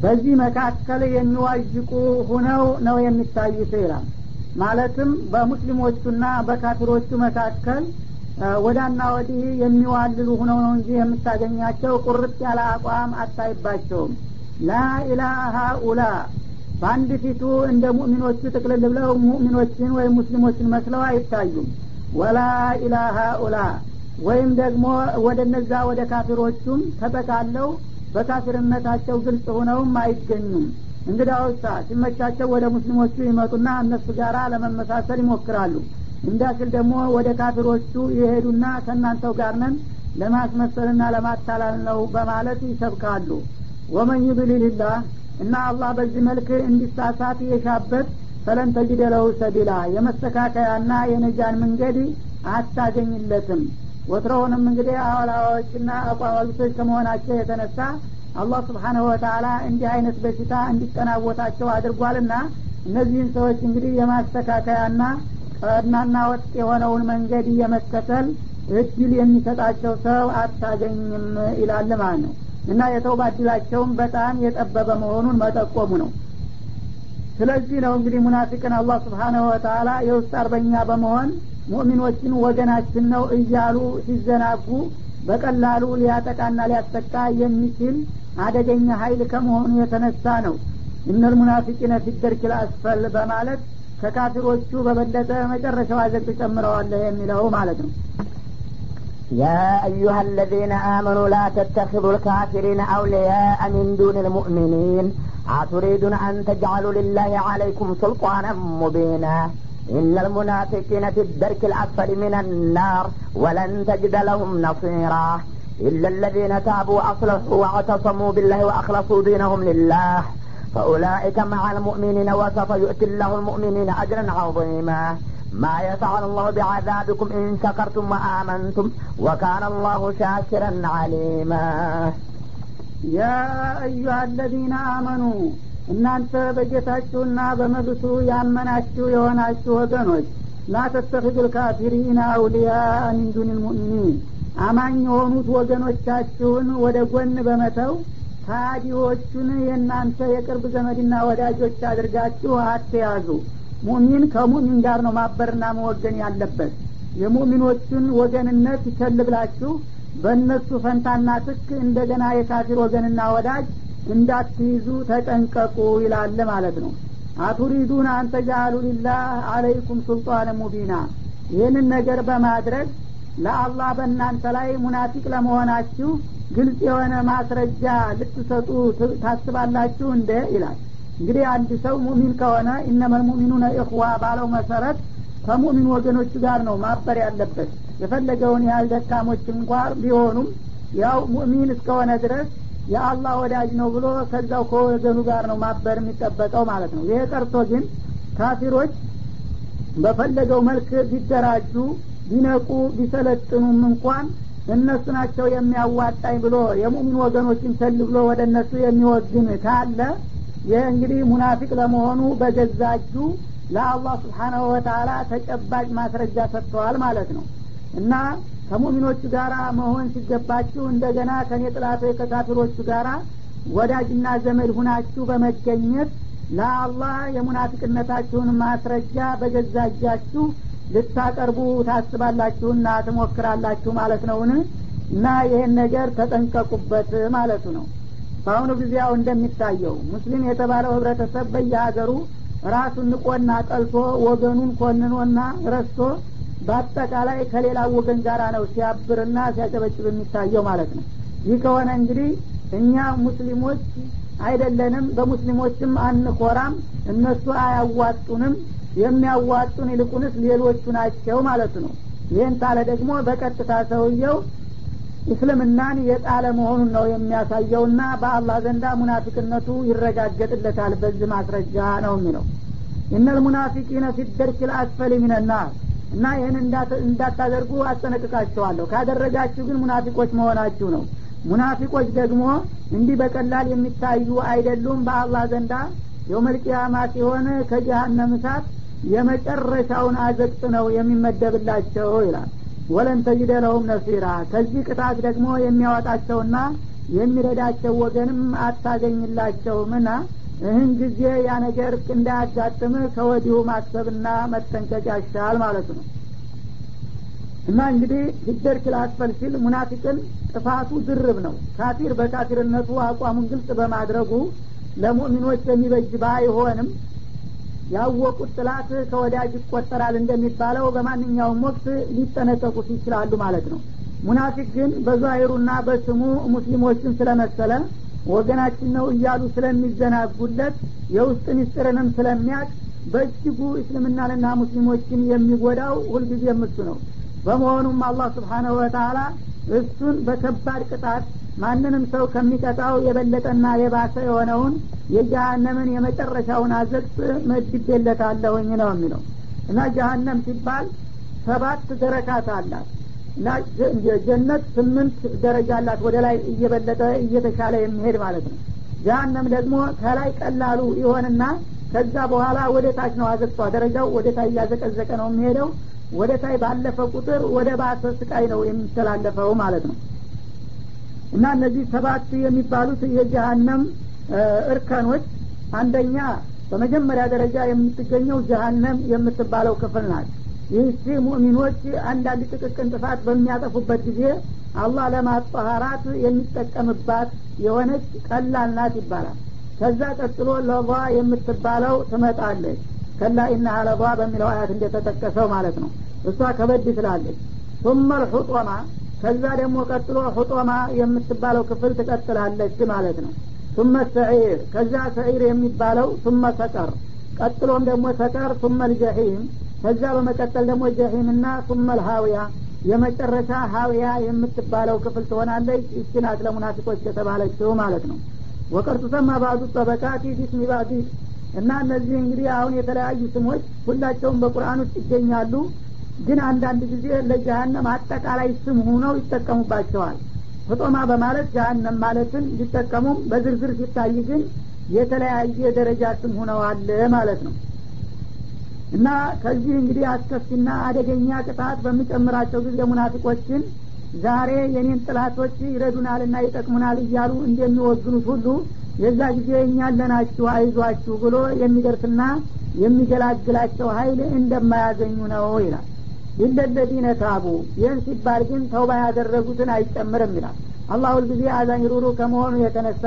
በዚህ መካከል የሚዋዥቁ ሁነው ነው የሚታዩት ይላል። ማለትም በሙስሊሞቹና በካፊሮቹ መካከል ወዳና ወዲህ የሚዋልሉ ሁነው ነው እንጂ የምታገኛቸው ቁርጥ ያለ አቋም አታይባቸውም። ላኢላሃ ኡላ በአንድ ፊቱ እንደ ሙእሚኖቹ ጥቅልል ብለው ሙእሚኖችን ወይም ሙስሊሞችን መስለው አይታዩም። ወላ ኢላሃ ኡላ ወይም ደግሞ ወደ እነዛ ወደ ካፊሮቹም ተጠቃለው በካፊርነታቸው ግልጽ ሆነውም አይገኙም። እንግዳውሳ ሲመቻቸው ወደ ሙስሊሞቹ ይመጡና እነሱ ጋር ለመመሳሰል ይሞክራሉ። እንዳስል ደግሞ ወደ ካፊሮቹ የሄዱና ከእናንተው ጋር ነን ለማስመሰልና ለማታላል ነው በማለት ይሰብካሉ። ወመን ዩድሊልላህ እና አላህ በዚህ መልክ እንዲሳሳት የሻበት ፈለን ተጅደ ለሁ ሰቢላ የመስተካከያና የነጃን መንገድ አታገኝለትም። ወትሮውንም እንግዲህ አዋላዋዎችና አቋዋቢቶች ከመሆናቸው የተነሳ አላህ ስብሓነሁ ወተላ እንዲህ አይነት በሽታ እንዲጠናወታቸው አድርጓልና እነዚህን ሰዎች እንግዲህ የማስተካከያና ቀናና ወጥ የሆነውን መንገድ የመከተል እድል የሚሰጣቸው ሰው አታገኝም ይላል ማለት ነው እና የተውባ እድላቸውም በጣም የጠበበ መሆኑን መጠቆሙ ነው። ስለዚህ ነው እንግዲህ ሙናፊቅን አላህ ስብሓነሁ ወተላ የውስጥ አርበኛ በመሆን ሙእሚኖችን ወገናችን ነው እያሉ ሲዘናጉ በቀላሉ ሊያጠቃና ሊያጠቃ የሚችል አደገኛ ሀይል ከመሆኑ የተነሳ ነው። እነል ሙናፊቂነ ፊደርኪል አስፈል በማለት ከካፊሮቹ በበለጠ መጨረሻው አዘቅት ጨምረዋለህ የሚለው ማለት ነው يا أيها الذين آمنوا لا تتخذوا الكافرين أولياء من دون المؤمنين. أتريدون أن تجعلوا لله عليكم سلطانا مبينا؟ إن المنافقين في الدرك الأسفل من النار ولن تجد لهم نصيرا. إلا الذين تابوا وأصلحوا واعتصموا بالله وأخلصوا دينهم لله. فأولئك مع المؤمنين وسوف يؤتي الله المؤمنين أجرا عظيما. ما يفعل الله بعذابكم إن شكرتم وآمنتم وكان الله شاكرا عليما يا أيها الذين آمنوا እናንተ በጌታችሁና በመብቱ ያመናችሁ የሆናችሁ ወገኖች ላተተኪዱ ልካፊሪን አውሊያ ሚን ዱን ልሙእሚኒን አማኝ የሆኑት ወገኖቻችሁን ወደ ጎን በመተው ታዲዎቹን የእናንተ የቅርብ ዘመድና ወዳጆች አድርጋችሁ አትያዙ ሙሚን ከሙሚን ጋር ነው ማበርና መወገን ያለበት። የሙሚኖቹን ወገንነት ቸል ብላችሁ በእነሱ ፈንታና ትክ እንደገና የካፊር ወገንና ወዳጅ እንዳትይዙ ተጠንቀቁ ይላል ማለት ነው። አቱሪዱን አንተ ጃአሉ ሊላህ አለይኩም ሱልጣን ሙቢና። ይህንን ነገር በማድረግ ለአላህ በእናንተ ላይ ሙናፊቅ ለመሆናችሁ ግልጽ የሆነ ማስረጃ ልትሰጡ ታስባላችሁ እንደ ይላል እንግዲህ አንድ ሰው ሙሚን ከሆነ ኢነመል ሙሚኑነ እኽዋ ባለው መሰረት ከሙሚን ወገኖቹ ጋር ነው ማበር ያለበት። የፈለገውን ያህል ደካሞች እንኳ ቢሆኑም ያው ሙእሚን እስከሆነ ድረስ የአላህ ወዳጅ ነው ብሎ ከዛው ከወገኑ ጋር ነው ማበር የሚጠበቀው ማለት ነው። ይሄ ቀርቶ ግን ካፊሮች በፈለገው መልክ ቢደራጁ ቢነቁ ቢሰለጥኑም እንኳን እነሱ ናቸው የሚያዋጣኝ ብሎ የሙሚን ወገኖችን ቸል ብሎ ወደ እነሱ የሚወግን ካለ ይህ እንግዲህ ሙናፊቅ ለመሆኑ በገዛ እጁ ለአላህ ስብሓናሁ ወተላ ተጨባጭ ማስረጃ ሰጥተዋል ማለት ነው። እና ከሙሚኖቹ ጋር መሆን ሲገባችሁ እንደገና ከኔ ጥላቶች ከካፊሮቹ ጋር ወዳጅና ዘመድ ሁናችሁ በመገኘት ለአላህ የሙናፊቅነታችሁን ማስረጃ በገዛ እጃችሁ ልታቀርቡ ታስባላችሁና ትሞክራላችሁ ማለት ነውን? እና ይህን ነገር ተጠንቀቁበት ማለቱ ነው በአሁኑ ጊዜ ያው እንደሚታየው ሙስሊም የተባለው ህብረተሰብ በየሀገሩ ራሱን ንቆና ጠልቶ ወገኑን ኮንኖና ረስቶ በአጠቃላይ ከሌላ ወገን ጋራ ነው ሲያብርና ሲያጨበጭብ የሚታየው ማለት ነው። ይህ ከሆነ እንግዲህ እኛ ሙስሊሞች አይደለንም በሙስሊሞችም አንኮራም እነሱ አያዋጡንም የሚያዋጡን ይልቁንስ ሌሎቹ ናቸው ማለት ነው። ይህን ታለ ደግሞ በቀጥታ ሰውየው እስልምናን የጣለ መሆኑን ነው የሚያሳየውና በአላህ ዘንዳ ሙናፊቅነቱ ይረጋገጥለታል። በዚህ ማስረጃ ነው የሚለው። እነል ሙናፊቂነ ፊደርክ ልአስፈል ሚነናር እና ይህን እንዳታደርጉ አስጠነቅቃቸዋለሁ ካደረጋችሁ ግን ሙናፊቆች መሆናችሁ ነው። ሙናፊቆች ደግሞ እንዲህ በቀላል የሚታዩ አይደሉም። በአላህ ዘንዳ የውመልቅያማ ሲሆን ከጀሃነም እሳት የመጨረሻውን አዘቅጥ ነው የሚመደብላቸው ይላል ወለን ተጅደ ለሁም ነሲራ። ከዚህ ቅጣት ደግሞ የሚያወጣቸውና የሚረዳቸው ወገንም አታገኝላቸውምና ይህን ጊዜ ያ ነገር እንዳያጋጥም ከወዲሁ ማሰብና መጠንቀቅ ያሻል ማለት ነው። እና እንግዲህ ሂደር ክላስፈል ሲል ሙናፊቅን ጥፋቱ ድርብ ነው። ካፊር በካፊርነቱ አቋሙን ግልጽ በማድረጉ ለሙእሚኖች የሚበጅ ባይሆንም ያወቁት ጥላት ከወዳጅ ይቆጠራል እንደሚባለው በማንኛውም ወቅት ሊጠነቀቁት ይችላሉ ማለት ነው። ሙናፊቅ ግን በዛሂሩና በስሙ ሙስሊሞችን ስለመሰለ ወገናችን ነው እያሉ ስለሚዘናጉለት የውስጥ ምስጢርንም ስለሚያቅ በእጅጉ እስልምናንና ሙስሊሞችን የሚጎዳው ሁልጊዜ እሱ ነው። በመሆኑም አላህ ስብሓነሁ ወተላ እሱን በከባድ ቅጣት ማንንም ሰው ከሚቀጣው የበለጠና የባሰ የሆነውን የጀሃነምን የመጨረሻውን አዘቅት መድቤለታለሁኝ ነው የሚለው። እና ጀሃነም ሲባል ሰባት ደረካት አላት። እና ጀነት ስምንት ደረጃ አላት። ወደ ላይ እየበለጠ እየተሻለ የሚሄድ ማለት ነው። ጀሃነም ደግሞ ከላይ ቀላሉ ይሆንና ከዛ በኋላ ወደ ታች ነው አዘቅቷ። ደረጃው ወደ ታች እያዘቀዘቀ ነው የሚሄደው። ወደ ታይ ባለፈ ቁጥር ወደ ባሰ ስቃይ ነው የሚተላለፈው ማለት ነው እና እነዚህ ሰባት የሚባሉት የጀሀነም እርከኖች አንደኛ በመጀመሪያ ደረጃ የምትገኘው ጀሀነም የምትባለው ክፍል ናት። ይህቺ ሙእሚኖች አንዳንድ ጥቅቅን ጥፋት በሚያጠፉበት ጊዜ አላህ ለማጠሀራት የሚጠቀምባት የሆነች ቀላል ናት ይባላል። ከዛ ቀጥሎ ለቧ የምትባለው ትመጣለች። ከላ ኢናሃ ለቧ በሚለው አያት እንደተጠቀሰው ማለት ነው። እሷ ከበድ ትላለች። ቱመ ልሑጦማ ከዛ ደግሞ ቀጥሎ ሁጦማ የምትባለው ክፍል ትቀጥላለች ማለት ነው። ቱመ ሰዒር ከዛ ሰዒር የሚባለው ቱመ ሰቀር ቀጥሎም ደግሞ ሰቀር ቱመ ልጀሒም ከዛ በመቀጠል ደግሞ ጀሒምና ቱመ ልሃውያ። የመጨረሻ ሀውያ የምትባለው ክፍል ትሆናለች። እቺ ናት ለሙናፊቆች የተባለችው ማለት ነው። ወቀርቱ ሰማ ባዕዱ ጠበቃት ቢስሚ ባዕዲ እና እነዚህ እንግዲህ አሁን የተለያዩ ስሞች ሁላቸውም በቁርአን ውስጥ ይገኛሉ። ግን አንዳንድ ጊዜ ለጀሀነም አጠቃላይ ስም ሆነው ይጠቀሙባቸዋል። ፍጦማ በማለት ጀሀነም ማለትን ሊጠቀሙም በዝርዝር ሲታይ ግን የተለያየ ደረጃ ስም ሆነዋል ማለት ነው። እና ከዚህ እንግዲህ አስከፊና አደገኛ ቅጣት በሚጨምራቸው ጊዜ ሙናፊቆችን ዛሬ የኔን ጥላቶች ይረዱናልና ይጠቅሙናል እያሉ እንደሚወግኑት ሁሉ የዛ ጊዜ እኛ አይዟችሁ ብሎ የሚደርስና የሚገላግላቸው ሀይል እንደማያገኙ ነው ይላል ይለለዚነ ታቡ ይህን ሲባል ግን ተውባ ያደረጉትን አይጨምርም ይላል። አላህ ሁልጊዜ አዛኝ ሩሩ ከመሆኑ የተነሳ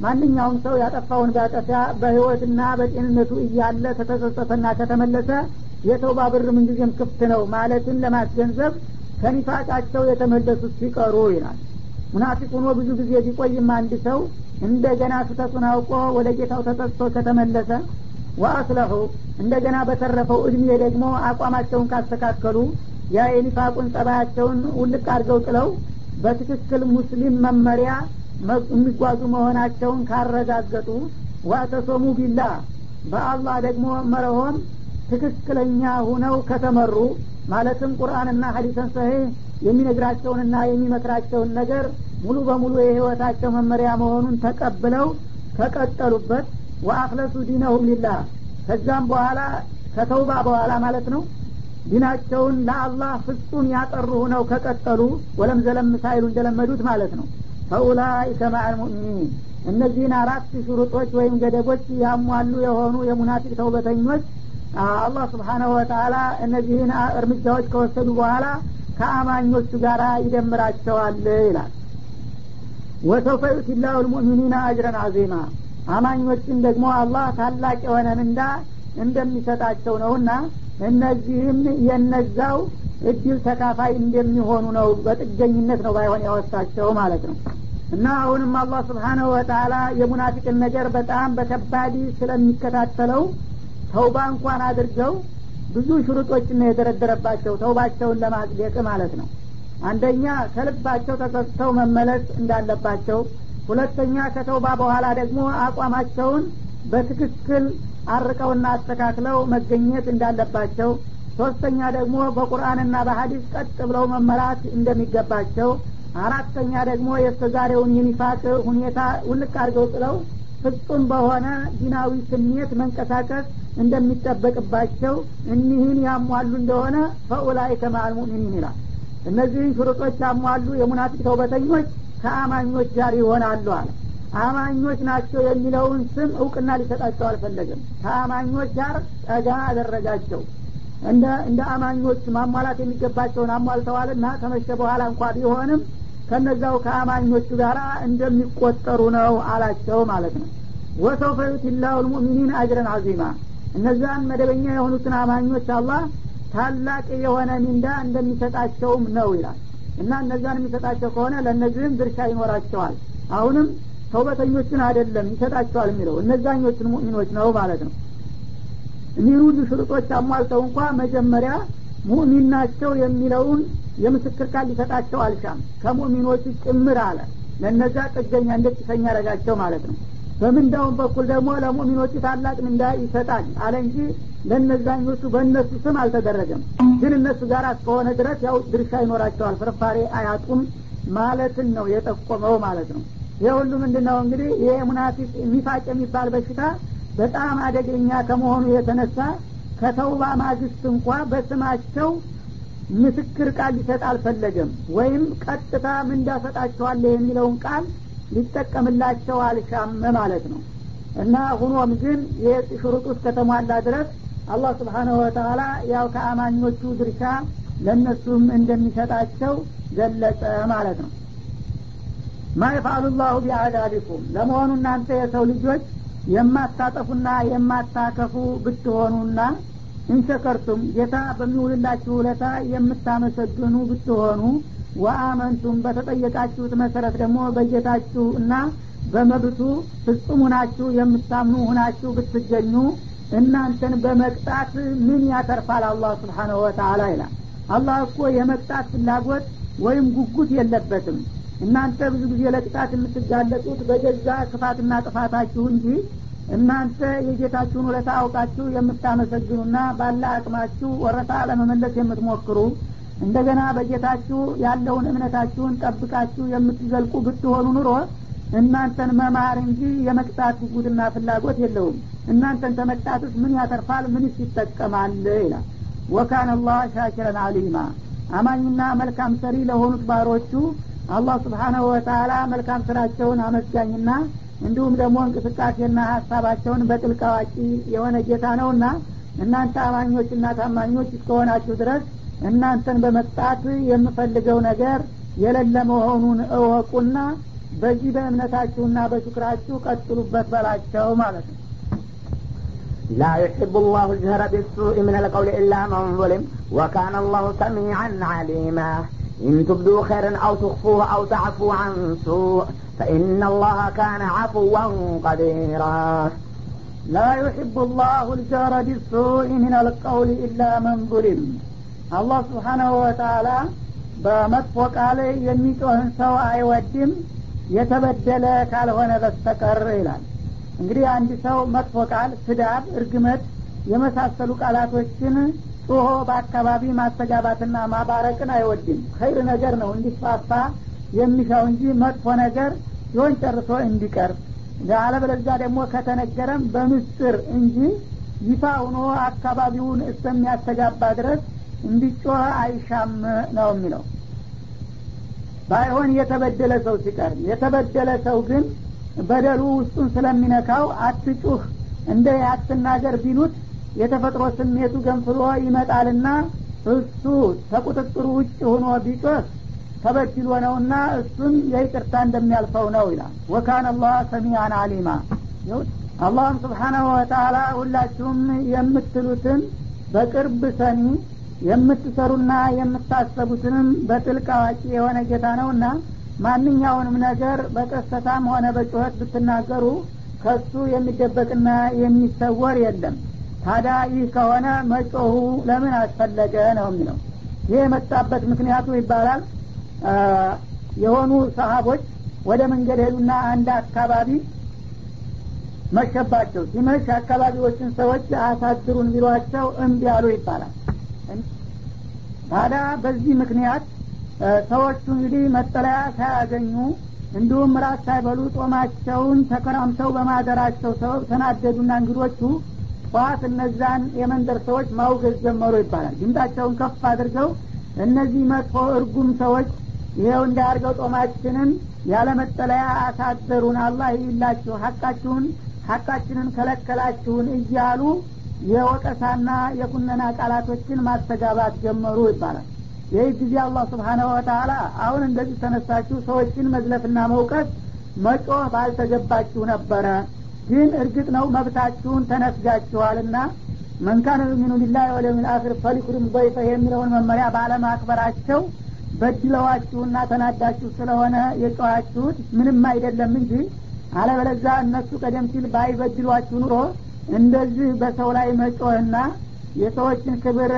ማንኛውም ሰው ያጠፋውን ቢያጠፋ በህይወትና በጤንነቱ እያለ ከተጸጸተና ከተመለሰ የተውባ ብር ምንጊዜም ክፍት ነው ማለትን ለማስገንዘብ ከኒፋቃቸው የተመለሱት ሲቀሩ ይላል። ሙናፊቅ ብዙ ጊዜ ቢቆይም አንድ ሰው እንደገና ስህተቱን አውቆ ወደ ጌታው ተጸጽቶ ከተመለሰ ወአስለሑ እንደገና በተረፈው እድሜ ደግሞ አቋማቸውን ካስተካከሉ ያ የኒፋቁን ጸባያቸውን ውልቅ አድርገው ጥለው በትክክል ሙስሊም መመሪያ የሚጓዙ መሆናቸውን ካረጋገጡ ዋተሶሙ ቢላ በአላህ ደግሞ መረሆም ትክክለኛ ሁነው ከተመሩ ማለትም ቁርአንና ሀዲሰን ሰሂህ የሚነግራቸውንና የሚመክራቸውን ነገር ሙሉ በሙሉ የህይወታቸው መመሪያ መሆኑን ተቀብለው ከቀጠሉበት ወአክለሱ ዲነሁም ሊላህ። ከዛም በኋላ ከተውባ በኋላ ማለት ነው ዲናቸውን ለአላህ ፍጹም ያጠሩ ሁነው ከቀጠሉ ወለም ዘለም ሳይሉ እንደለመዱት ማለት ነው። ፈኡላይከ ማዕል ሙእሚኒን። እነዚህን አራት ሹሩጦች ወይም ገደቦች ያሟሉ የሆኑ የሙናፊቅ ተውበተኞች አላህ ስብሓናሁ ወተላ እነዚህን እርምጃዎች ከወሰዱ በኋላ ከአማኞቹ ጋር ይደምራቸዋል ይላል። ወሰውፈ ዩቲ ላሁ ልሙእሚኒና አጅረን አዚማ አማኞችን ደግሞ አላህ ታላቅ የሆነ ምንዳ እንደሚሰጣቸው ነውና እነዚህም የነዛው እድል ተካፋይ እንደሚሆኑ ነው በጥገኝነት ነው ባይሆን ያወሳቸው ማለት ነው። እና አሁንም አላህ ስብሓናሁ ወተላ የሙናፊቅን ነገር በጣም በከባድ ስለሚከታተለው ተውባ እንኳን አድርገው ብዙ ሽሩጦችን ነው የደረደረባቸው ተውባቸውን ለማጽደቅ ማለት ነው። አንደኛ ከልባቸው ተጸጽተው መመለስ እንዳለባቸው ሁለተኛ ከተውባ በኋላ ደግሞ አቋማቸውን በትክክል አርቀውና አስተካክለው መገኘት እንዳለባቸው ሶስተኛ ደግሞ በቁርአንና በሀዲስ ቀጥ ብለው መመራት እንደሚገባቸው አራተኛ ደግሞ የስተዛሬውን የኒፋቅ ሁኔታ ውልቅ አድርገው ጥለው ፍጹም በሆነ ዲናዊ ስሜት መንቀሳቀስ እንደሚጠበቅባቸው እኒህን ያሟሉ እንደሆነ ፈኡላይከ ማአል ሙእሚኒን ይላል። እነዚህን ሽሩጦች ያሟሉ የሙናፊቅ ተውበተኞች ከአማኞች ጋር ይሆናሉ አለ። አማኞች ናቸው የሚለውን ስም እውቅና ሊሰጣቸው አልፈለግም ከአማኞች ጋር ጠጋ አደረጋቸው። እንደ አማኞች ማሟላት የሚገባቸውን አሟልተዋልና ከመሸ በኋላ እንኳ ቢሆንም ከነዛው ከአማኞቹ ጋር እንደሚቆጠሩ ነው አላቸው ማለት ነው። ወሰውፈ ዩቲ ላሁ ልሙእሚኒን አጅረን አዚማ እነዛን መደበኛ የሆኑትን አማኞች አላህ ታላቅ የሆነ ሚንዳ እንደሚሰጣቸውም ነው ይላል እና እነዛን የሚሰጣቸው ከሆነ ለእነዚህም ድርሻ ይኖራቸዋል። አሁንም ተውበተኞችን አይደለም ይሰጣቸዋል የሚለው እነዛኞችን ሙእሚኖች ነው ማለት ነው። እኒህን ሁሉ ሽርጦች አሟልተው እንኳ መጀመሪያ ሙእሚን ናቸው የሚለውን የምስክር ቃል ሊሰጣቸው አልሻም ከሙእሚኖቹ ጭምር አለ። ለነዛ ጥገኛ እንደጭሰኛ ያረጋቸው ማለት ነው በምንዳውን በኩል ደግሞ ለሙእሚኖቹ ታላቅ ምንዳ ይሰጣል አለ እንጂ ለነዛኞቹ በእነሱ ስም አልተደረገም። ግን እነሱ ጋር እስከሆነ ድረስ ያው ድርሻ ይኖራቸዋል። ፍርፋሬ አያጡም ማለትን ነው የጠቆመው ማለት ነው። ይህ ሁሉ ምንድን ነው እንግዲህ ይሄ ሙናፊቅ ሚፋቅ የሚባል በሽታ በጣም አደገኛ ከመሆኑ የተነሳ ከተውባ ማግስት እንኳ በስማቸው ምስክር ቃል ሊሰጥ አልፈለገም ወይም ቀጥታ ምን እንዳሰጣቸዋለ የሚለውን ቃል ሊጠቀምላቸው አልሻም ማለት ነው። እና ሁኖም ግን የሽሩጥ ውስጥ ከተሟላ ድረስ አላህ ስብሓናሁ ወተላ ያው ከአማኞቹ ድርሻ ለእነሱም እንደሚሰጣቸው ገለጸ ማለት ነው። ማ የፍአሉ ላሁ ቢአዛቢኩም ለመሆኑ እናንተ የሰው ልጆች የማታጠፉና የማታከፉ ብትሆኑና እንሸከርቱም ጌታ በሚውልላችሁ ውለታ የምታመሰግኑ ብትሆኑ ወአመንቱም በተጠየቃችሁት መሰረት ደግሞ በጌታችሁ እና በመብቱ ፍጹም ሁናችሁ የምታምኑ ሁናችሁ ብትገኙ እናንተን በመቅጣት ምን ያተርፋል? አላህ ስብሓነሁ ወተአላ ይላል። አላህ እኮ የመቅጣት ፍላጎት ወይም ጉጉት የለበትም። እናንተ ብዙ ጊዜ ለቅጣት የምትጋለጡት በገዛ ክፋትና ጥፋታችሁ እንጂ እናንተ የጌታችሁን ውለታ አውቃችሁ የምታመሰግኑና ባለ አቅማችሁ ወረታ ለመመለስ የምትሞክሩ እንደገና በጌታችሁ ያለውን እምነታችሁን ጠብቃችሁ የምትዘልቁ ብትሆኑ ኑሮ እናንተን መማር እንጂ የመቅጣት ጉጉትና ፍላጎት የለውም። እናንተን ተመቅጣትስ ምን ያተርፋል? ምንስ ይጠቀማል? ይላል። ወካን አላህ ሻኪረን አሊማ አማኝና መልካም ሰሪ ለሆኑት ባሮቹ አላህ ስብሓናሁ ወተላ መልካም ስራቸውን አመስጋኝና እንዲሁም ደግሞ እንቅስቃሴና ሀሳባቸውን በጥልቅ አዋቂ የሆነ ጌታ ነውና እናንተ አማኞችና ታማኞች እስከሆናችሁ ድረስ እናንተን በመቅጣት የምፈልገው ነገር የሌለ መሆኑን እወቁና በዚህ በእምነታችሁና በሹክራችሁ ቀጥሉበት በላቸው ማለት ነው لا يحب الله الجهر بالسوء من القول إلا من ظلم وكان الله سميعا عليما إن تبدوا خيرا أو تخفوه أو تعفوا عن سوء فإن الله كان عفوا قديرا لا يحب الله الجهر بالسوء من القول إلا من ظلم አላህ ስብሓናሁ ወተአላ በመጥፎ ቃል የሚጮህን ሰው አይወድም የተበደለ ካልሆነ በስተቀር ይላል። እንግዲህ አንድ ሰው መጥፎ ቃል ስዳብ እርግመት የመሳሰሉ ቃላቶችን ጩሆ በአካባቢ ማስተጋባትና ማባረቅን አይወድም። ኸይር ነገር ነው እንዲስፋፋ የሚሻው እንጂ መጥፎ ነገር ሲሆን ጨርሶ እንዲቀርብ አለበለዚያ ደግሞ ከተነገረም በምስጥር እንጂ ይፋ ሁኖ አካባቢውን እስከሚያስተጋባ ድረስ እንዲጮህ አይሻም ነው የሚለው። ባይሆን የተበደለ ሰው ሲቀር የተበደለ ሰው ግን በደሉ ውስጡን ስለሚነካው አትጩህ እንደ አትናገር ቢሉት የተፈጥሮ ስሜቱ ገንፍሎ ይመጣልና እሱ ተቁጥጥሩ ውጭ ሆኖ ቢጮህ ተበድሎ ነውና እሱን የይቅርታ እንደሚያልፈው ነው ይላል። ወካን አላህ ሰሚያን አሊማ አላህም ስብሓናሁ ወተላ ሁላችሁም የምትሉትን በቅርብ ሰሚ የምትሰሩና የምታሰቡትንም በጥልቅ አዋቂ የሆነ ጌታ ነውና ማንኛውንም ነገር በቀሰታም ሆነ በጩኸት ብትናገሩ ከሱ የሚደበቅና የሚሰወር የለም። ታዲያ ይህ ከሆነ መጮሁ ለምን አስፈለገ ነው የሚለው? ይህ የመጣበት ምክንያቱ ይባላል። የሆኑ ሰሀቦች ወደ መንገድ ሄዱና አንድ አካባቢ መሸባቸው። ሲመሽ አካባቢዎችን ሰዎች አሳድሩን ቢሏቸው እምቢ አሉ ይባላል ታዲያ በዚህ ምክንያት ሰዎቹ እንግዲህ መጠለያ ሳያገኙ እንዲሁም ራት ሳይበሉ ጦማቸውን ተከራምተው በማደራቸው ሰበብ ተናደዱና እንግዶቹ ጠዋት እነዛን የመንደር ሰዎች ማውገዝ ጀመሩ ይባላል። ድምጣቸውን ከፍ አድርገው እነዚህ መጥፎ እርጉም ሰዎች ይኸው እንዳያርገው ጦማችንን ያለ መጠለያ አሳደሩን አላህ ይላችሁ ሀቃችሁን ሀቃችንን ከለከላችሁን እያሉ የወቀሳና የኩነና ቃላቶችን ማስተጋባት ጀመሩ ይባላል። ይህ ጊዜ አላህ ስብሓናሁ ወተላ አሁን እንደዚህ ተነሳችሁ ሰዎችን መዝለፍና መውቀስ መጮህ ባልተገባችሁ ነበረ። ግን እርግጥ ነው መብታችሁን ተነፍጋችኋልና መንካነ ዩሚኑ ቢላህ ወለሚል አክር ፈሊኩሪም ضይፈ የሚለውን መመሪያ ባለማክበራቸው በድለዋችሁና ተናዳችሁ ስለሆነ የጨዋችሁት ምንም አይደለም እንጂ አለበለዛ እነሱ ቀደም ሲል ባይበድሏችሁ ኑሮ እንደዚህ በሰው ላይ መጮህና የሰዎችን ክብር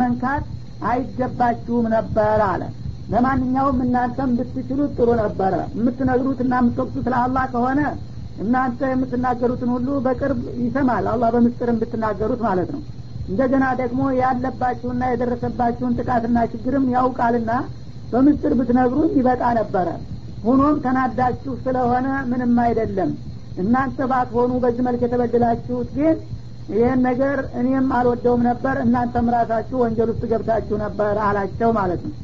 መንካት አይገባችሁም ነበር አለ። ለማንኛውም እናንተም ብትችሉት ጥሩ ነበረ የምትነግሩት እና የምትወቅሱት ለአላህ ከሆነ እናንተ የምትናገሩትን ሁሉ በቅርብ ይሰማል። አላህ በምስጥር ብትናገሩት ማለት ነው። እንደገና ደግሞ ያለባችሁና የደረሰባችሁን ጥቃትና ችግርም ያውቃልና በምስጥር ብትነግሩት ይበቃ ነበረ ሆኖም ተናዳችሁ ስለሆነ ምንም አይደለም እናንተ ባትሆኑ በዚህ መልክ የተበደላችሁት ግን ይህን ነገር እኔም አልወደውም ነበር እናንተም ራሳችሁ ወንጀል ውስጥ ገብታችሁ ነበር አላቸው ማለት ነው።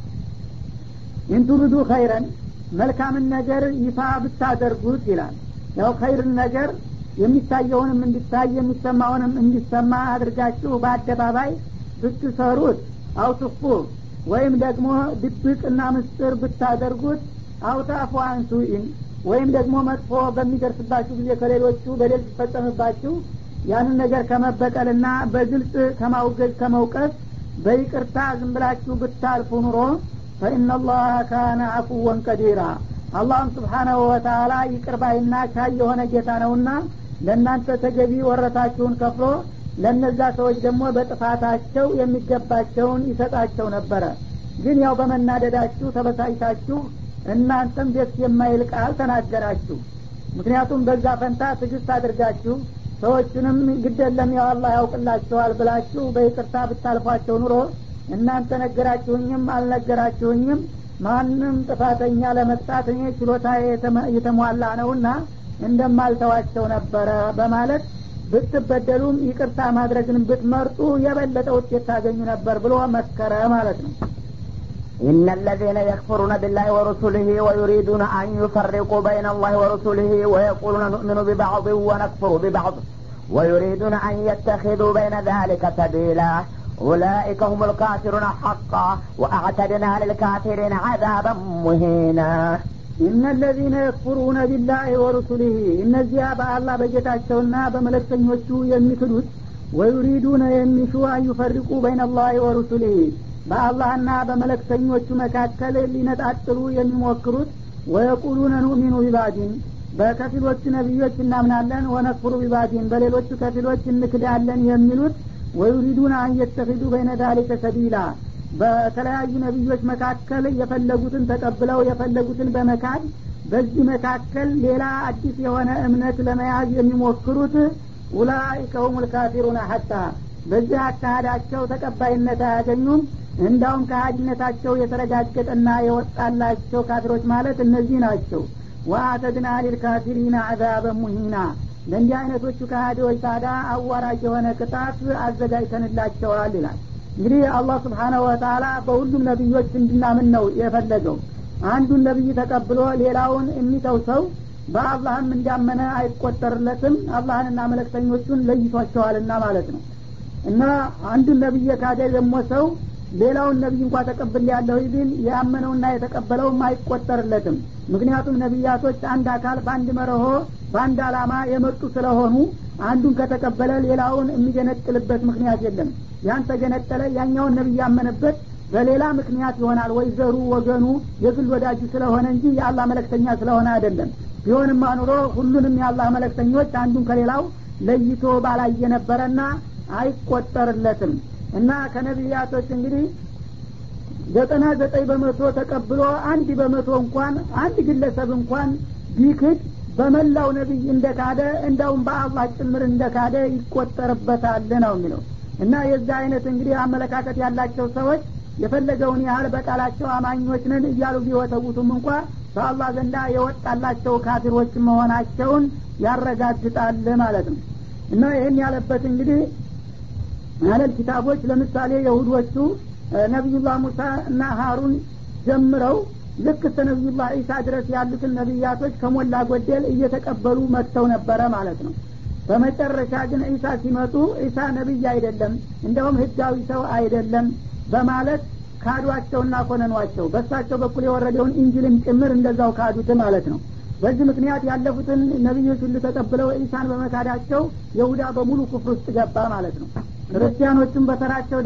ኢንቱብዱ ኸይረን መልካምን ነገር ይፋ ብታደርጉት ይላል። ያው ኸይርን ነገር የሚታየውንም እንዲታይ የሚሰማውንም እንዲሰማ አድርጋችሁ በአደባባይ ብትሰሩት አውትፉ ወይም ደግሞ ድብቅና ምስጥር ብታደርጉት አውታፉ አንሱኢን ወይም ደግሞ መጥፎ በሚደርስባችሁ ጊዜ ከሌሎቹ በደል ሲፈጸምባችሁ ያንን ነገር ከመበቀልና በግልጽ ከማውገዝ ከመውቀስ በይቅርታ ዝም ብላችሁ ብታልፉ ኑሮ ፈኢናላህ ካነ አፉወን ቀዲራ። አላህም ስብሓናሁ ወተላ ይቅርባይና ቻይ የሆነ ጌታ ነውና ለእናንተ ተገቢ ወረታችሁን ከፍሎ ለእነዛ ሰዎች ደግሞ በጥፋታቸው የሚገባቸውን ይሰጣቸው ነበረ። ግን ያው በመናደዳችሁ ተበሳጭታችሁ እናንተም ደስ የማይል ቃል ተናገራችሁ። ምክንያቱም በዛ ፈንታ ትግስት አድርጋችሁ ሰዎቹንም ግደለም ያው አላህ ያውቅላቸዋል ብላችሁ በይቅርታ ብታልፏቸው ኑሮ እናንተ ነገራችሁኝም አልነገራችሁኝም ማንም ጥፋተኛ ለመቅጣት እኔ ችሎታ የተሟላ ነውና እንደማልተዋቸው ነበረ በማለት ብትበደሉም ይቅርታ ማድረግን ብትመርጡ የበለጠ ውጤት ታገኙ ነበር ብሎ መከረ ማለት ነው إن الذين يكفرون بالله ورسله ويريدون أن يفرقوا بين الله ورسله ويقولون نؤمن ببعض ونكفر ببعض ويريدون أن يتخذوا بين ذلك سبيلا أولئك هم الكافرون حقا وأعتدنا للكافرين عذابا مهينا ኢነ ለዚነ የክፉሩነ ቢላህ ወሩሱሊህ እነዚያ በአላህ በጌታቸውና በመለክተኞቹ የሚክዱት ወዩሪዱነ የሚሹ አዩፈሪቁ በይነላህ ወሩሱሊህ በአላህና በመለክተኞቹ መካከል ሊነጣጥሉ የሚሞክሩት ወየቁሉነ ኑእሚኑ ቢባዲን በከፊሎቹ ነቢዮች እናምናለን ወነክፍሩ ቢባዲን በሌሎቹ ከፊሎች እንክዳለን የሚሉት ወዩሪዱነ አንየተኪዱ በይነ ዛሊከ ሰቢላ በተለያዩ ነቢዮች መካከል የፈለጉትን ተቀብለው የፈለጉትን በመካድ በዚህ መካከል ሌላ አዲስ የሆነ እምነት ለመያዝ የሚሞክሩት ኡላኢከ ሁም ልካፊሩን ሀታ በዚህ አካሃዳቸው ተቀባይነት አያገኙም እንዳውም ከሀዲነታቸው የተረጋገጠና የወጣላቸው ካፊሮች ማለት እነዚህ ናቸው። ወአተድና ሊልካፊሪና አዛበ ሙሂና። ለእንዲህ አይነቶቹ ከሃዲዎች ታዳ አዋራጅ የሆነ ቅጣት አዘጋጅተንላቸዋል ይላል። እንግዲህ አላህ ስብሓናሁ ወተላ በሁሉም ነቢዮች እንድናምን ነው የፈለገው። አንዱን ነቢይ ተቀብሎ ሌላውን የሚተው ሰው በአላህም እንዳመነ አይቆጠርለትም። አላህንና መለክተኞቹን ለይቷቸዋልና ማለት ነው። እና አንዱን ነቢይ የካደ ደግሞ ሰው ሌላውን ነቢይ እንኳ ተቀብል ያለው ቢል ያመነውና የተቀበለውም አይቆጠርለትም። ምክንያቱም ነቢያቶች አንድ አካል በአንድ መርሆ በአንድ አላማ የመጡ ስለሆኑ አንዱን ከተቀበለ ሌላውን የሚገነጥልበት ምክንያት የለም። ያን ተገነጠለ ያኛውን ነቢይ ያመነበት በሌላ ምክንያት ይሆናል። ወይ ዘሩ ወገኑ የግል ወዳጁ ስለሆነ እንጂ የአላህ መለክተኛ ስለሆነ አይደለም። ቢሆንም አኑሮ ሁሉንም የአላህ መለክተኞች አንዱን ከሌላው ለይቶ ባላየ ነበረና አይቆጠርለትም እና ከነቢያቶች እንግዲህ ዘጠና ዘጠኝ በመቶ ተቀብሎ አንድ በመቶ እንኳን አንድ ግለሰብ እንኳን ቢክድ በመላው ነቢይ እንደካደ እንዳውም በአላህ ጭምር እንደካደ ይቆጠርበታል ነው የሚለው። እና የዛ አይነት እንግዲህ አመለካከት ያላቸው ሰዎች የፈለገውን ያህል በቃላቸው አማኞች ነን እያሉ ቢወተውቱም እንኳ በአላህ ዘንዳ የወጣላቸው ካፊሮች መሆናቸውን ያረጋግጣል ማለት ነው። እና ይህን ያለበት እንግዲህ አለል ኪታቦች? ለምሳሌ የሁዶቹ ነቢዩላህ ሙሳ እና ሀሩን ጀምረው ልክ እስከ ነቢዩላህ ዒሳ ድረስ ያሉትን ነቢያቶች ከሞላ ጎደል እየተቀበሉ መጥተው ነበረ ማለት ነው። በመጨረሻ ግን ዒሳ ሲመጡ ዒሳ ነቢይ አይደለም እንደውም ህጋዊ ሰው አይደለም በማለት ካዷቸውና ኮነኗቸው። በእሳቸው በኩል የወረደውን ኢንጅልን ጭምር እንደዛው ካዱት ማለት ነው። በዚህ ምክንያት ያለፉትን ነቢዮች ሁሉ ተቀብለው ዒሳን በመካዳቸው የሁዳ በሙሉ ኩፍር ውስጥ ገባ ማለት ነው ክርስቲያኖቹም በተራቸው